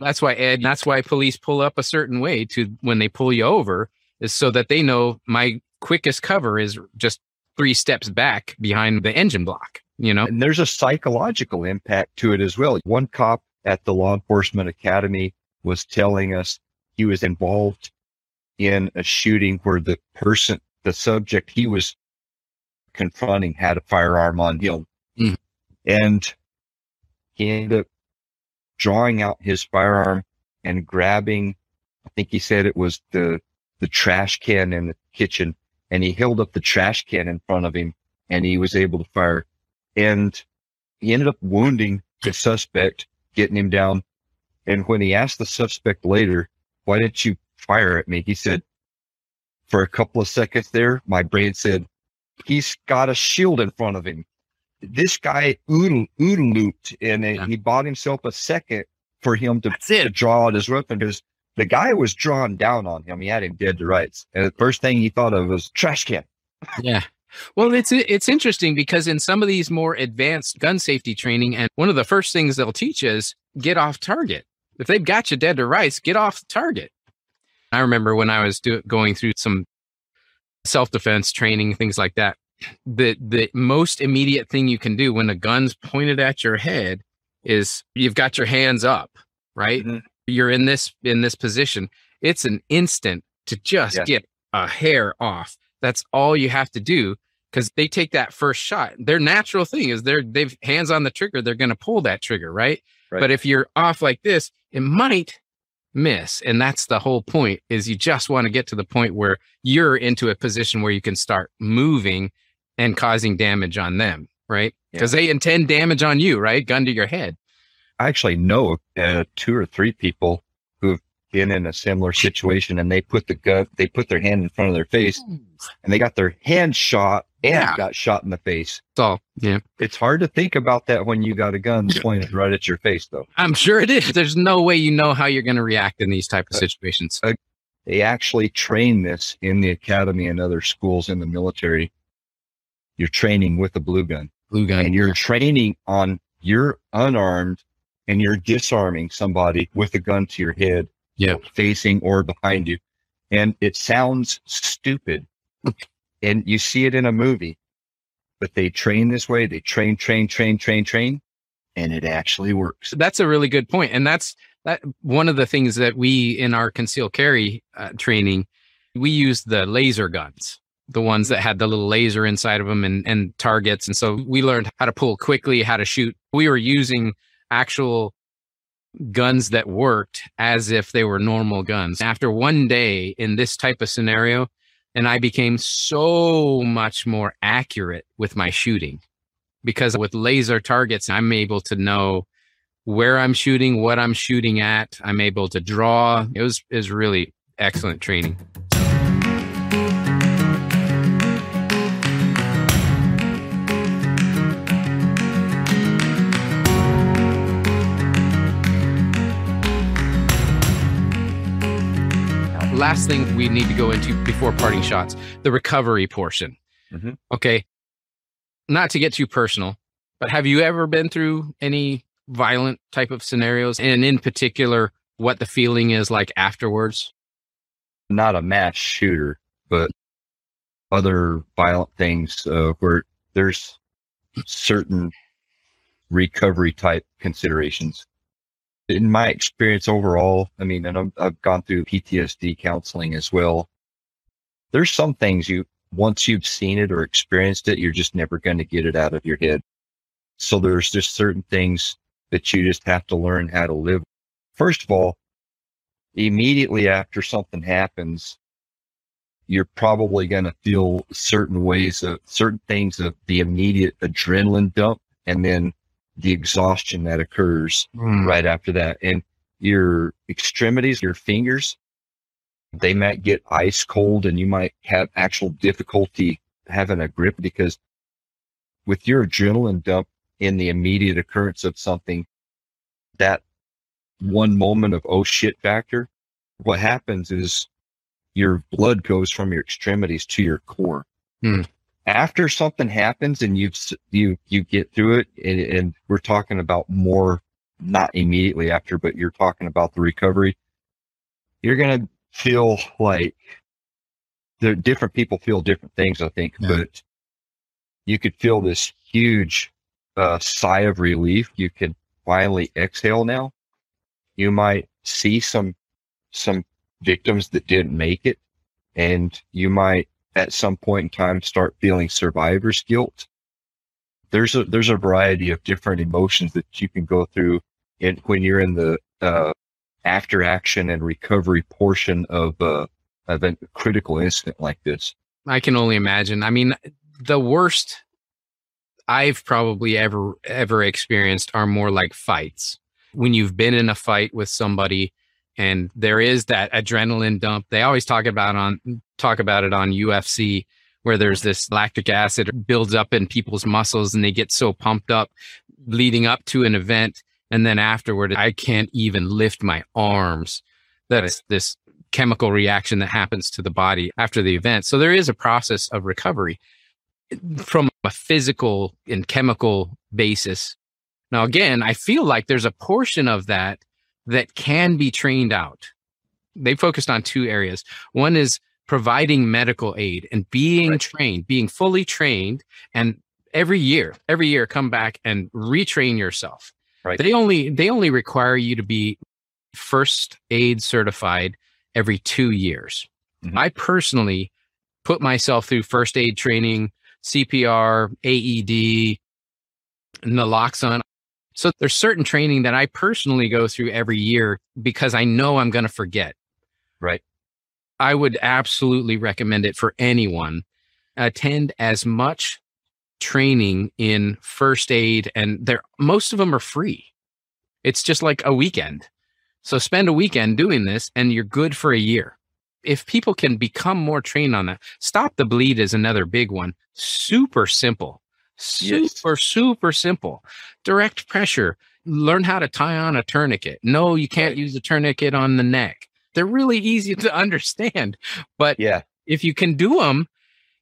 That's why Ed. That's why police pull up a certain way to when they pull you over is so that they know my quickest cover is just three steps back behind the engine block. You know, And there's a psychological impact to it as well. One cop at the law enforcement academy was telling us he was involved in a shooting where the person, the subject he was confronting had a firearm on him. Mhm. And he ended up drawing out his firearm and grabbing, I think he said it was the, the trash can in the kitchen. And he held up the trash can in front of him and he was able to fire and he ended up wounding the suspect, getting him down. And when he asked the suspect later, why didn't you fire at me? He said, for a couple of seconds there, my brain said, he's got a shield in front of him. This guy oodle, oodle looped and Yeah. he bought himself a second for him to, to draw out his weapon because the guy was drawn down on him. He had him dead to rights. And the first thing he thought of was trash can. Yeah. Well, it's it's interesting because in some of these more advanced gun safety training, and one of the first things they'll teach is get off target. If they've got you dead to rights, get off target. I remember when I was do, going through some self defense training, things like that. The the most immediate thing you can do when a gun's pointed at your head is you've got your hands up, right? Mhm. You're in this in this position. It's an instant to just Yeah. get a hair off. That's all you have to do because they take that first shot. Their natural thing is they're they've hands on the trigger. They're going to pull that trigger, right? Right. But if you're off like this, it might miss, and that's the whole point. Is you just want to get to the point where you're into a position where you can start moving and causing damage on them, right? Because they intend damage on you, right? Gun to your head. I actually know uh, two or three people who've been in a similar situation and they put the gun, they put their hand in front of their face and they got their hand shot and Yeah. got shot in the face. So. Yeah. It's hard to think about that when you got a gun pointed right at your face, though. I'm sure it is. There's no way you know how you're going to react in these type of situations. They actually train this in the academy and other schools in the military. You're training with a blue gun Blue gun. and you're training on you're unarmed and you're disarming somebody with a gun to your head, Yeah. facing or behind you. And it sounds stupid. and you see it in a movie, but they train this way. They train, train, train, train, train, and it actually works. that's a really good point and that's that one of the things that we in our concealed carry uh, training we use the laser guns the ones that had the little laser inside of them and, and targets and so we learned how to pull quickly how to shoot we were using actual guns that worked as if they were normal guns after one day in this type of scenario and i became so much more accurate with my shooting because with laser targets i'm able to know where I'm shooting, what I'm shooting at. I'm able to draw. It was is really excellent training. Last thing we need to go into before parting shots, the recovery portion. Mhm. Okay. Not to get too personal, but have you ever been through any violent type of scenarios and in particular what the feeling is like afterwards Not a mass shooter, but other violent things uh, where there's certain recovery type considerations. In my experience overall, I mean, and i have gone through PTSD counseling as well. There's some things you, once you've seen it or experienced it, you're just never going to get it out of your head. So there's just certain things that you just have to learn how to live. First of all, immediately after something happens, you're probably going to feel certain ways of certain things of the immediate adrenaline dump and then the exhaustion that occurs mm. right after that. And your extremities, your fingers, they might get ice cold and you might have actual difficulty having a grip because with your adrenaline dump in the immediate occurrence of something, that one moment of oh shit factor, what happens is your blood goes from your extremities to your core. Hmm. After something happens and you've you you get through it, and, and we're talking about more, not immediately after, but you're talking about the recovery. You're gonna feel like the different people feel different things, I think, yeah. but you could feel this huge uh, sigh of relief. You can finally exhale now. You might see some some victims that didn't make it. And you might at some point in time start feeling survivor's guilt. There's a, there's a variety of different emotions that you can go through in, when you're in the, uh, after action and recovery portion of, uh, of a critical incident like this. I can only imagine. I mean, the worst I've probably ever, ever experienced are more like fights. When you've been in a fight with somebody and there is that adrenaline dump. They always talk about on talk about it on UFC where there's this lactic acid builds up in people's muscles and they get so pumped up leading up to an event and then afterward I can't even lift my arms. That is this chemical reaction that happens to the body after the event. So there is a process of recovery from a physical and chemical basis. Now again, I feel like there's a portion of that that can be trained out. They focused on two areas. One is providing medical aid and being right. trained, being fully trained, and every year, every year come back and retrain yourself. Right. They only they only require you to be first aid certified every two years. Mm-hmm. I personally put myself through first aid training, CPR, AED, naloxone. So there's certain training that I personally go through every year because I know I'm going to forget. Right. I would absolutely recommend it for anyone. Attend as much training in first aid and there most of them are free. It's just like a weekend. So spend a weekend doing this and you're good for a year. If people can become more trained on that, stop the bleed is another big one. Super simple. Super, yes. super simple. Direct pressure. Learn how to tie on a tourniquet. No, you can't use a tourniquet on the neck. They're really easy to understand. But yeah. if you can do them,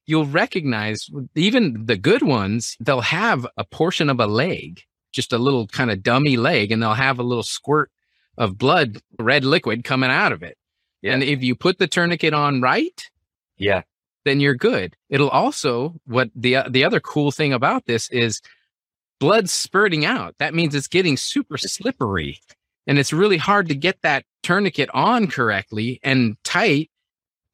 you'll recognize even the good ones, they'll have a portion of a leg, just a little kind of dummy leg, and they'll have a little squirt of blood, red liquid coming out of it. Yeah. And if you put the tourniquet on right, yeah, then you're good. It'll also what the uh, the other cool thing about this is blood spurting out. That means it's getting super slippery. And it's really hard to get that tourniquet on correctly and tight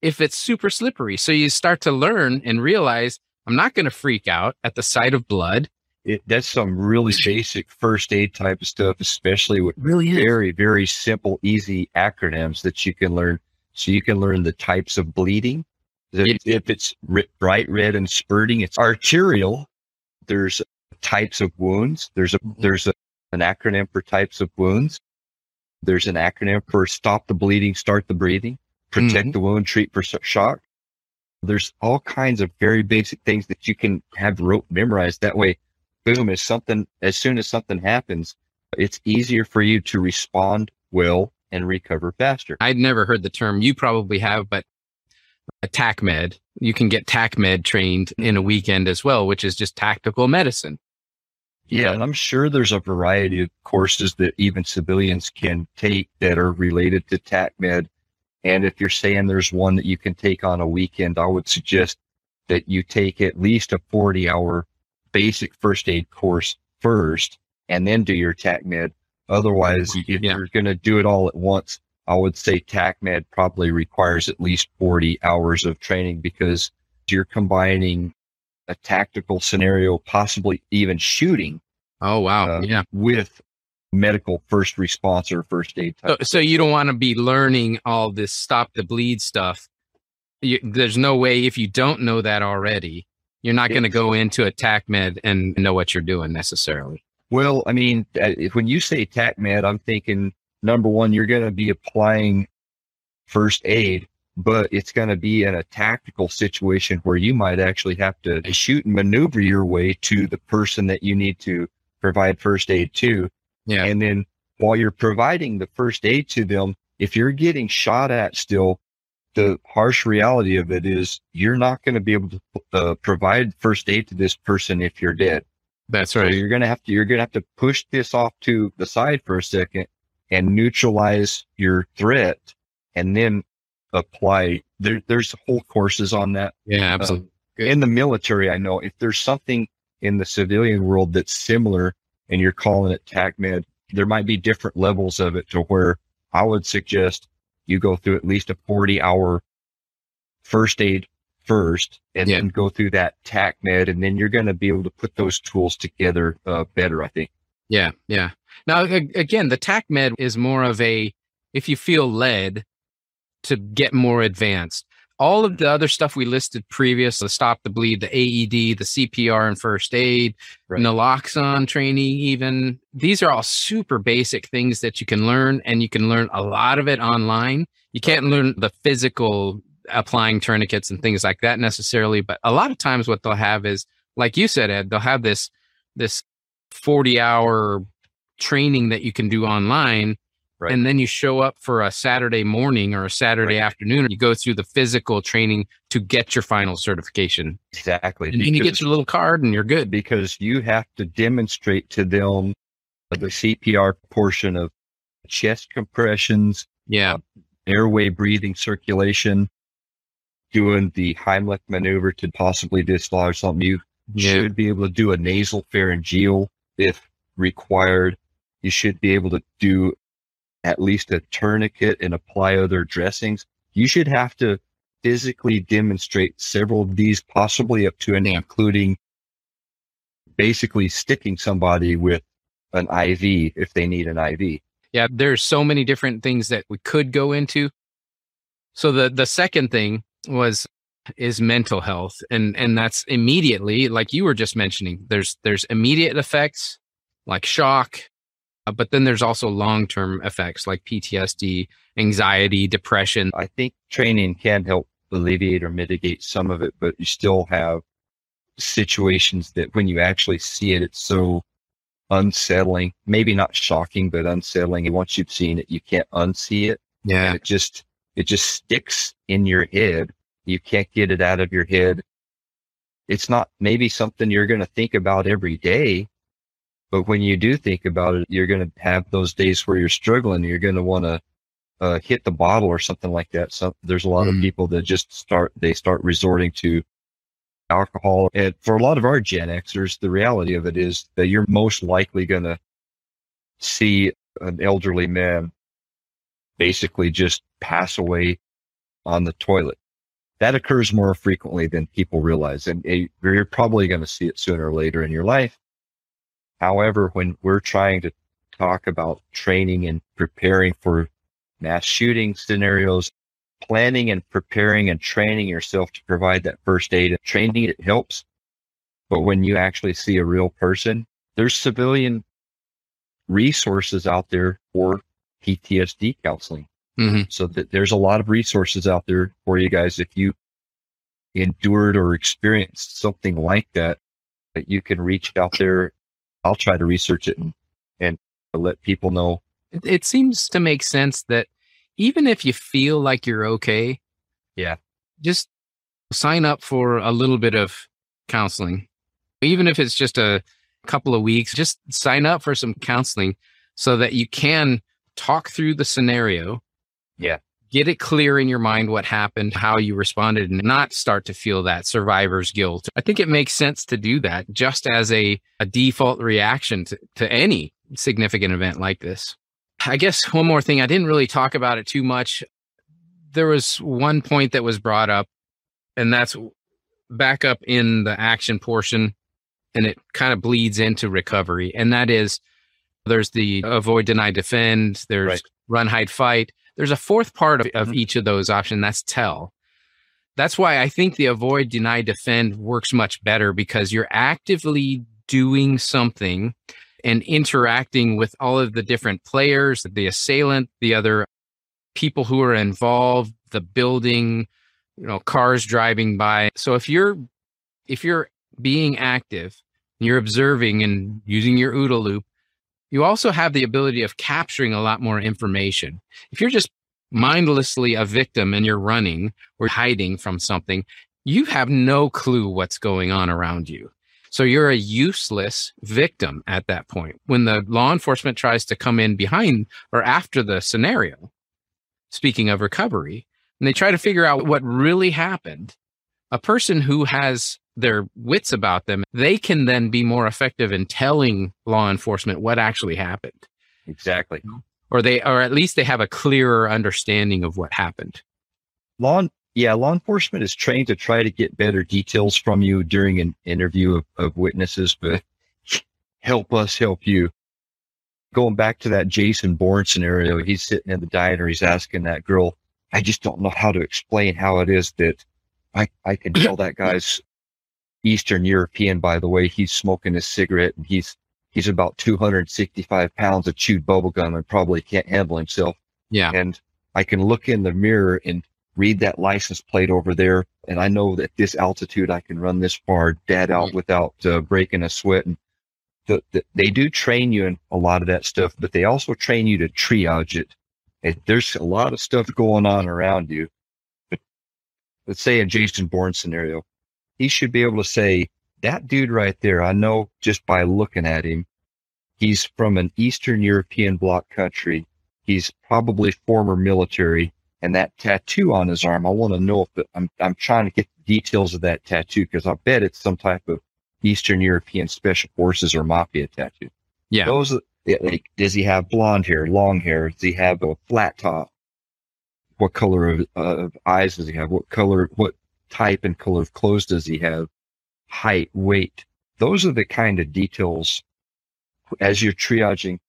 if it's super slippery. So you start to learn and realize I'm not going to freak out at the sight of blood. It, that's some really basic first aid type of stuff, especially with really very, very simple, easy acronyms that you can learn. So you can learn the types of bleeding, if, if it's bright red and spurting, it's arterial. There's types of wounds. There's a mm-hmm. there's a, an acronym for types of wounds. There's an acronym for stop the bleeding, start the breathing, protect mm-hmm. the wound, treat for shock. There's all kinds of very basic things that you can have rote memorized. That way, boom, as something as soon as something happens, it's easier for you to respond well and recover faster. I'd never heard the term. You probably have, but a TACMED. You can get TACMED trained in a weekend as well, which is just tactical medicine. Yeah, and I'm sure there's a variety of courses that even civilians can take that are related to TACMED. And if you're saying there's one that you can take on a weekend, I would suggest that you take at least a 40 hour basic first aid course first and then do your TACMED Otherwise, if Yeah. you're going to do it all at once, I would say TACMED probably requires at least 40 hours of training because you're combining a tactical scenario, possibly even shooting Oh wow. Uh, yeah. with medical first response or first aid type. So, so you don't want to be learning all this stop the bleed stuff. You, there's no way if you don't know that already, you're not going to go into a TACMED and know what you're doing necessarily. Well, I mean, uh, when you say TACMED, I'm thinking number one, you're going to be applying first aid, but it's going to be in a tactical situation where you might actually have to shoot and maneuver your way to the person that you need to provide first aid to. Yeah. And then while you're providing the first aid to them, if you're getting shot at still, the harsh reality of it is you're not going to be able to uh, provide first aid to this person if you're dead. That's So right. you're gonna have to you're gonna have to push this off to the side for a second and neutralize your threat, and then apply. There, there's whole courses on that. Yeah, absolutely. Good. In the military, I know if there's something in the civilian world that's similar, and you're calling it TACMED, there might be different levels of it to where I would suggest you go through at least a 40 hour first aid first and Yeah. then go through that TACMED and then you're going to be able to put those tools together uh, better, I think. Yeah, yeah. Now again, the TAC med is more of a if you feel led to get more advanced. All of the other stuff we listed previous, the stop the bleed, the AED, the CPR and first aid, Right. naloxone training, even these are all super basic things that you can learn, and you can learn a lot of it online. You can't learn the physical applying tourniquets and things like that necessarily, but a lot of times what they'll have is, like you said, Ed, they'll have this this 40 hour training that you can do online. Right. And then you show up for a Saturday morning or a Saturday Right. afternoon. You go through the physical training to get your final certification. Exactly. And then you get your little card and you're good. because you have to demonstrate to them the CPR portion of chest compressions, Yeah. Um, airway breathing circulation, doing the Heimlich maneuver to possibly dislodge something. You Yeah. should be able to do a nasal pharyngeal if required. You should be able to do at least a tourniquet and apply other dressings. You should have to physically demonstrate several of these, possibly up to and including basically sticking somebody with an IV if they need an IV. Yeah. There's so many different things that we could go into. So the the second thing was is mental health. And and that's immediately, like you were just mentioning, there's there's immediate effects like shock, Uh, but then there's also long-term effects like PTSD, anxiety, depression. I think training can help alleviate or mitigate some of it, but you still have situations that when you actually see it, it's so unsettling, maybe not shocking, but unsettling. And once you've seen it, you can't unsee it. Yeah. And it just, it just sticks in your head. You can't get it out of your head. It's not maybe something you're going to think about every day, but when you do think about it, you're going to have those days where you're struggling. You're going to want to uh, hit the bottle or something like that. So there's a lot Mm. of people that just start, they start resorting to alcohol. And for a lot of our Gen Xers, the reality of it is that you're most likely going to see an elderly man basically just pass away on the toilet. That occurs more frequently than people realize. And eh, you're probably going to see it sooner or later in your life. However, when we're trying to talk about training and preparing for mass shooting scenarios, planning and preparing and training yourself to provide that first aid and training, it helps. But when you actually see a real person, there's civilian resources out there for PTSD counseling. hmm So that there's a lot of resources out there for you guys. If you endured or experienced something like that, that you can reach out there. I'll try to research it and, and let people know. It, it seems to make sense that even if you feel like you're okay, Yeah. just sign up for a little bit of counseling. Even if it's just a couple of weeks, just sign up for some counseling so that you can talk through the scenario. Yeah. Get it clear in your mind what happened, how you responded, and not start to feel that survivor's guilt. I think it makes sense to do that just as a, a default reaction to, to any significant event like this. I guess one more thing, I didn't really talk about it too much. There was one point that was brought up, and that's back up in the action portion, and it kind of bleeds into recovery. And that is there's the avoid, deny, defend, there's right. run, hide, fight. There's a fourth part of, of mm-hmm. each of those options, that's tell. That's why I think the avoid, deny, defend works much better because you're actively doing something and interacting with all of the different players, the assailant, the other people who are involved, the building, you know, cars driving by. So if you're if you're being active, you're observing and using your OODA loop, you also have the ability of capturing a lot more information. If you're just mindlessly a victim and you're running or hiding from something, you have no clue what's going on around you. So you're a useless victim at that point. When the law enforcement tries to come in behind or after the scenario, speaking of recovery, and they try to figure out what really happened, a person who has their wits about them, they can then be more effective in telling law enforcement what actually happened. Exactly. Or they, or at least they have a clearer understanding of what happened. Law, yeah, law enforcement is trained to try to get better details from you during an interview of, of witnesses, but help us help you. Going back to that Jason Bourne scenario, he's sitting in the diner, he's asking that girl, I just don't know how to explain how it is that I, I can tell that guy's Eastern European, by the way. He's smoking a cigarette and he's he's about 265 pounds of chewed bubblegum and probably can't handle himself. Yeah. And I can look in the mirror and read that license plate over there. And I know that this altitude, I can run this far dead out without uh, breaking a sweat. And the, the, they do train you in a lot of that stuff, but they also train you to triage it. And there's a lot of stuff going on around you. But let's say a Jason Bourne scenario, he should be able to say, that dude right there, I know just by looking at him, he's from an Eastern European bloc country. He's probably former military and that tattoo on his arm. I want to know if it, I'm, I'm trying to get the details of that tattoo because I bet it's some type of Eastern European special forces or mafia tattoo. Yeah. Those, like, does he have blonde hair, long hair? Does he have a flat top? What color of, uh, of eyes does he have? What color, what type and color of clothes does he have? Height, weight. Those are the kind of details as you're triaging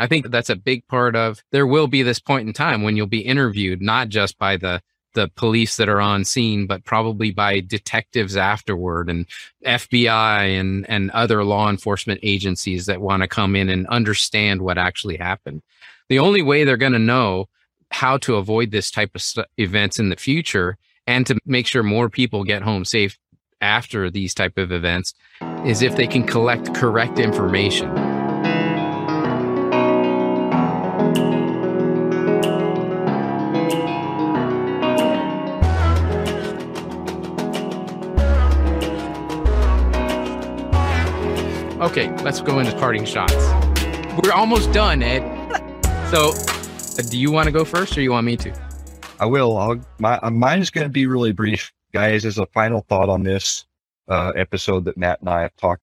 I think that's a big part of there will be this point in time when you'll be interviewed, not just by the the police that are on scene, but probably by detectives afterward and FBI and, and other law enforcement agencies that want to come in and understand what actually happened. The only way they're going to know how to avoid this type of st- events in the future and to make sure more people get home safe after these type of events is if they can collect correct information. Okay, let's go into parting shots. We're almost done, Ed. So, uh, do you want to go first, or you want me to? I will. I'll, my uh, mine is going to be really brief, guys. As a final thought on this uh, episode that Matt and I have talked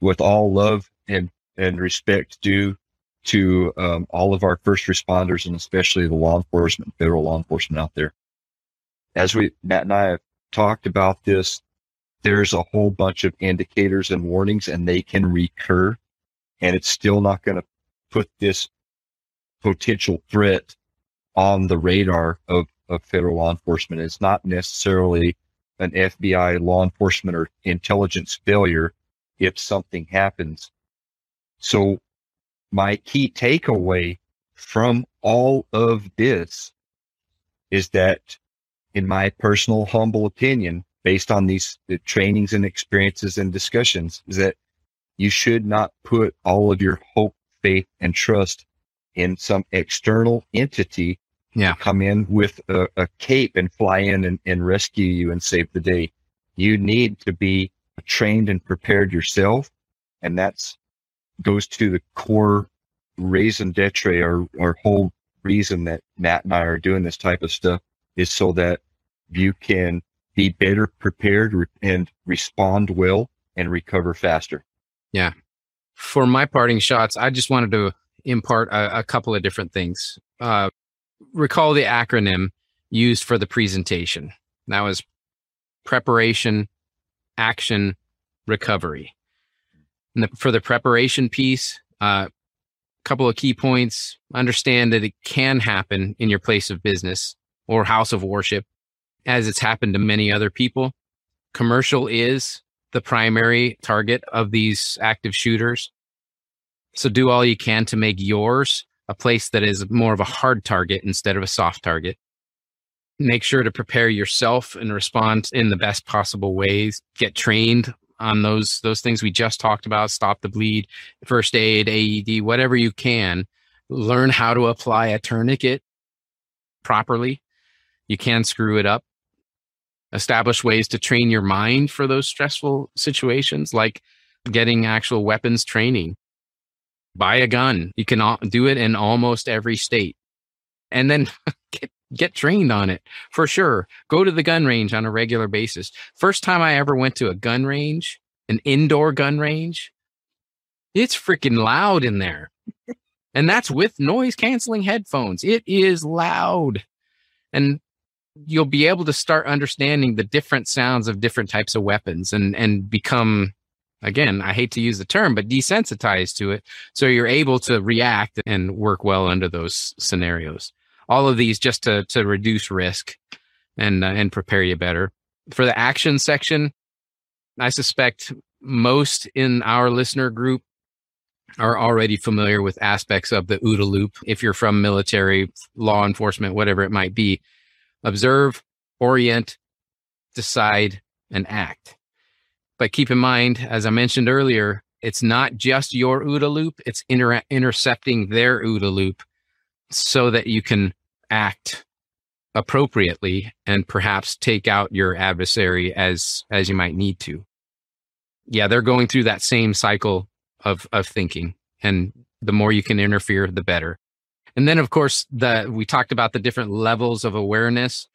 with all love and and respect due to um, all of our first responders and especially the law enforcement, federal law enforcement out there. As we Matt and I have talked about this there's a whole bunch of indicators and warnings and they can recur and it's still not going to put this potential threat on the radar of, of federal law enforcement. It's not necessarily an FBI law enforcement or intelligence failure if something happens. So my key takeaway from all of this is that in my personal humble opinion, based on these the trainings and experiences and discussions is that you should not put all of your hope, faith, and trust in some external entity yeah. come in with a, a cape and fly in and, and rescue you and save the day. You need to be trained and prepared yourself. And that's goes to the core raison d'etre or, or whole reason that Matt and I are doing this type of stuff is so that you can be better prepared and respond well and recover faster. Yeah. for my parting shots, I just wanted to impart a, a couple of different things. Uh, recall the acronym used for the presentation. That was preparation, action, recovery. The, for the preparation piece, a uh, couple of key points. Understand that it can happen in your place of business or house of worship, as it's happened to many other people. Commercial is the primary target of these active shooters. So do all you can to make yours a place that is more of a hard target instead of a soft target. Make sure to prepare yourself and respond in the best possible ways. Get trained on those those things we just talked about, stop the bleed, first aid, AED, whatever you can. Learn how to apply a tourniquet properly. You can screw it up. Establish ways to train your mind for those stressful situations like getting actual weapons training buy a gun. You can do it in almost every state. And then get, get trained on it for sure. Go to the gun range on a regular basis. First time I ever went to a gun range, an indoor gun range, it's freaking loud in there. and that's with noise canceling headphones. It is loud. And you'll be able to start understanding the different sounds of different types of weapons and and become again, I hate to use the term, but desensitized to it. So you're able to react and work well under those scenarios. All of these just to, to reduce risk and, uh, and prepare you better. For the action section, I suspect most in our listener group are already familiar with aspects of the OODA loop. If you're from military, law enforcement, whatever it might be, observe, orient, decide, and act. But keep in mind, as I mentioned earlier, it's not just your OODA loop, it's inter- intercepting their OODA loop so that you can act appropriately and perhaps take out your adversary as as you might need to. Yeah, they're going through that same cycle of of thinking and the more you can interfere the better. And then of course the we talked about the different levels of awareness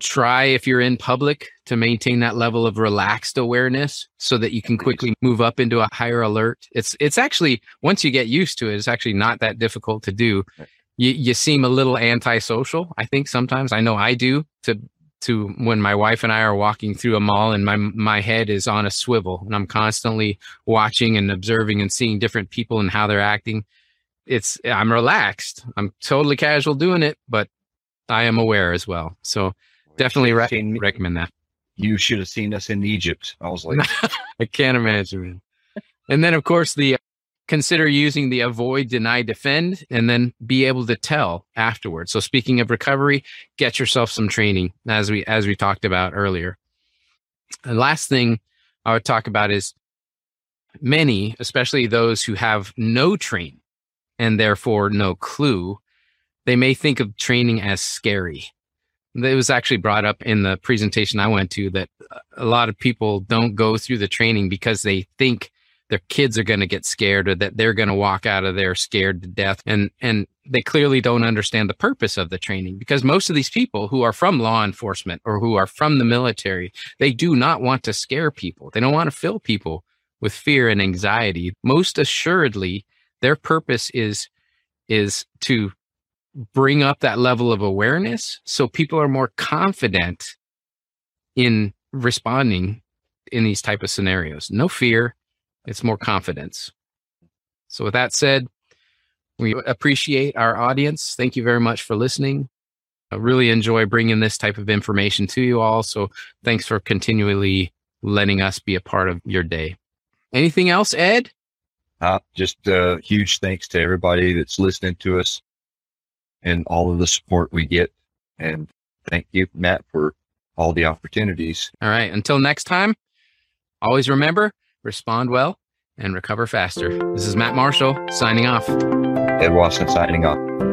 try if you're in public to maintain that level of relaxed awareness so that you can quickly move up into a higher alert. It's it's actually once you get used to it it's actually not that difficult to do. You you seem a little antisocial i think sometimes. I know i do to to when my wife and i are walking through a mall and my my head is on a swivel and i'm constantly watching and observing and seeing different people and how they're acting it's i'm relaxed. I'm totally casual doing it but i am aware as well. So Definitely re- recommend that. You should have seen us in Egypt. I was like, I can't imagine. And then, of course, the uh, consider using the avoid, deny, defend, and then be able to tell afterwards. So, speaking of recovery, get yourself some training, as we as we talked about earlier. The last thing I would talk about is many, especially those who have no training and therefore no clue, they may think of training as scary it was actually brought up in the presentation I went to that a lot of people don't go through the training because they think their kids are going to get scared or that they're going to walk out of there scared to death. And and they clearly don't understand the purpose of the training because most of these people who are from law enforcement or who are from the military they do not want to scare people. They don't want to fill people with fear and anxiety. Most assuredly their purpose is is to bring up that level of awareness so people are more confident in responding in these type of scenarios. No fear it's more confidence. So with that said we appreciate our audience. Thank you very much for listening. I really enjoy bringing this type of information to you all so thanks for continually letting us be a part of your day. Anything else ed? Uh, just uh, huge thanks to everybody that's listening to us and all of the support we get. And thank you, Matt, for all the opportunities. All right. Until next time, always remember respond well and recover faster. This is Matt Marshall signing off. Ed Wasson signing off.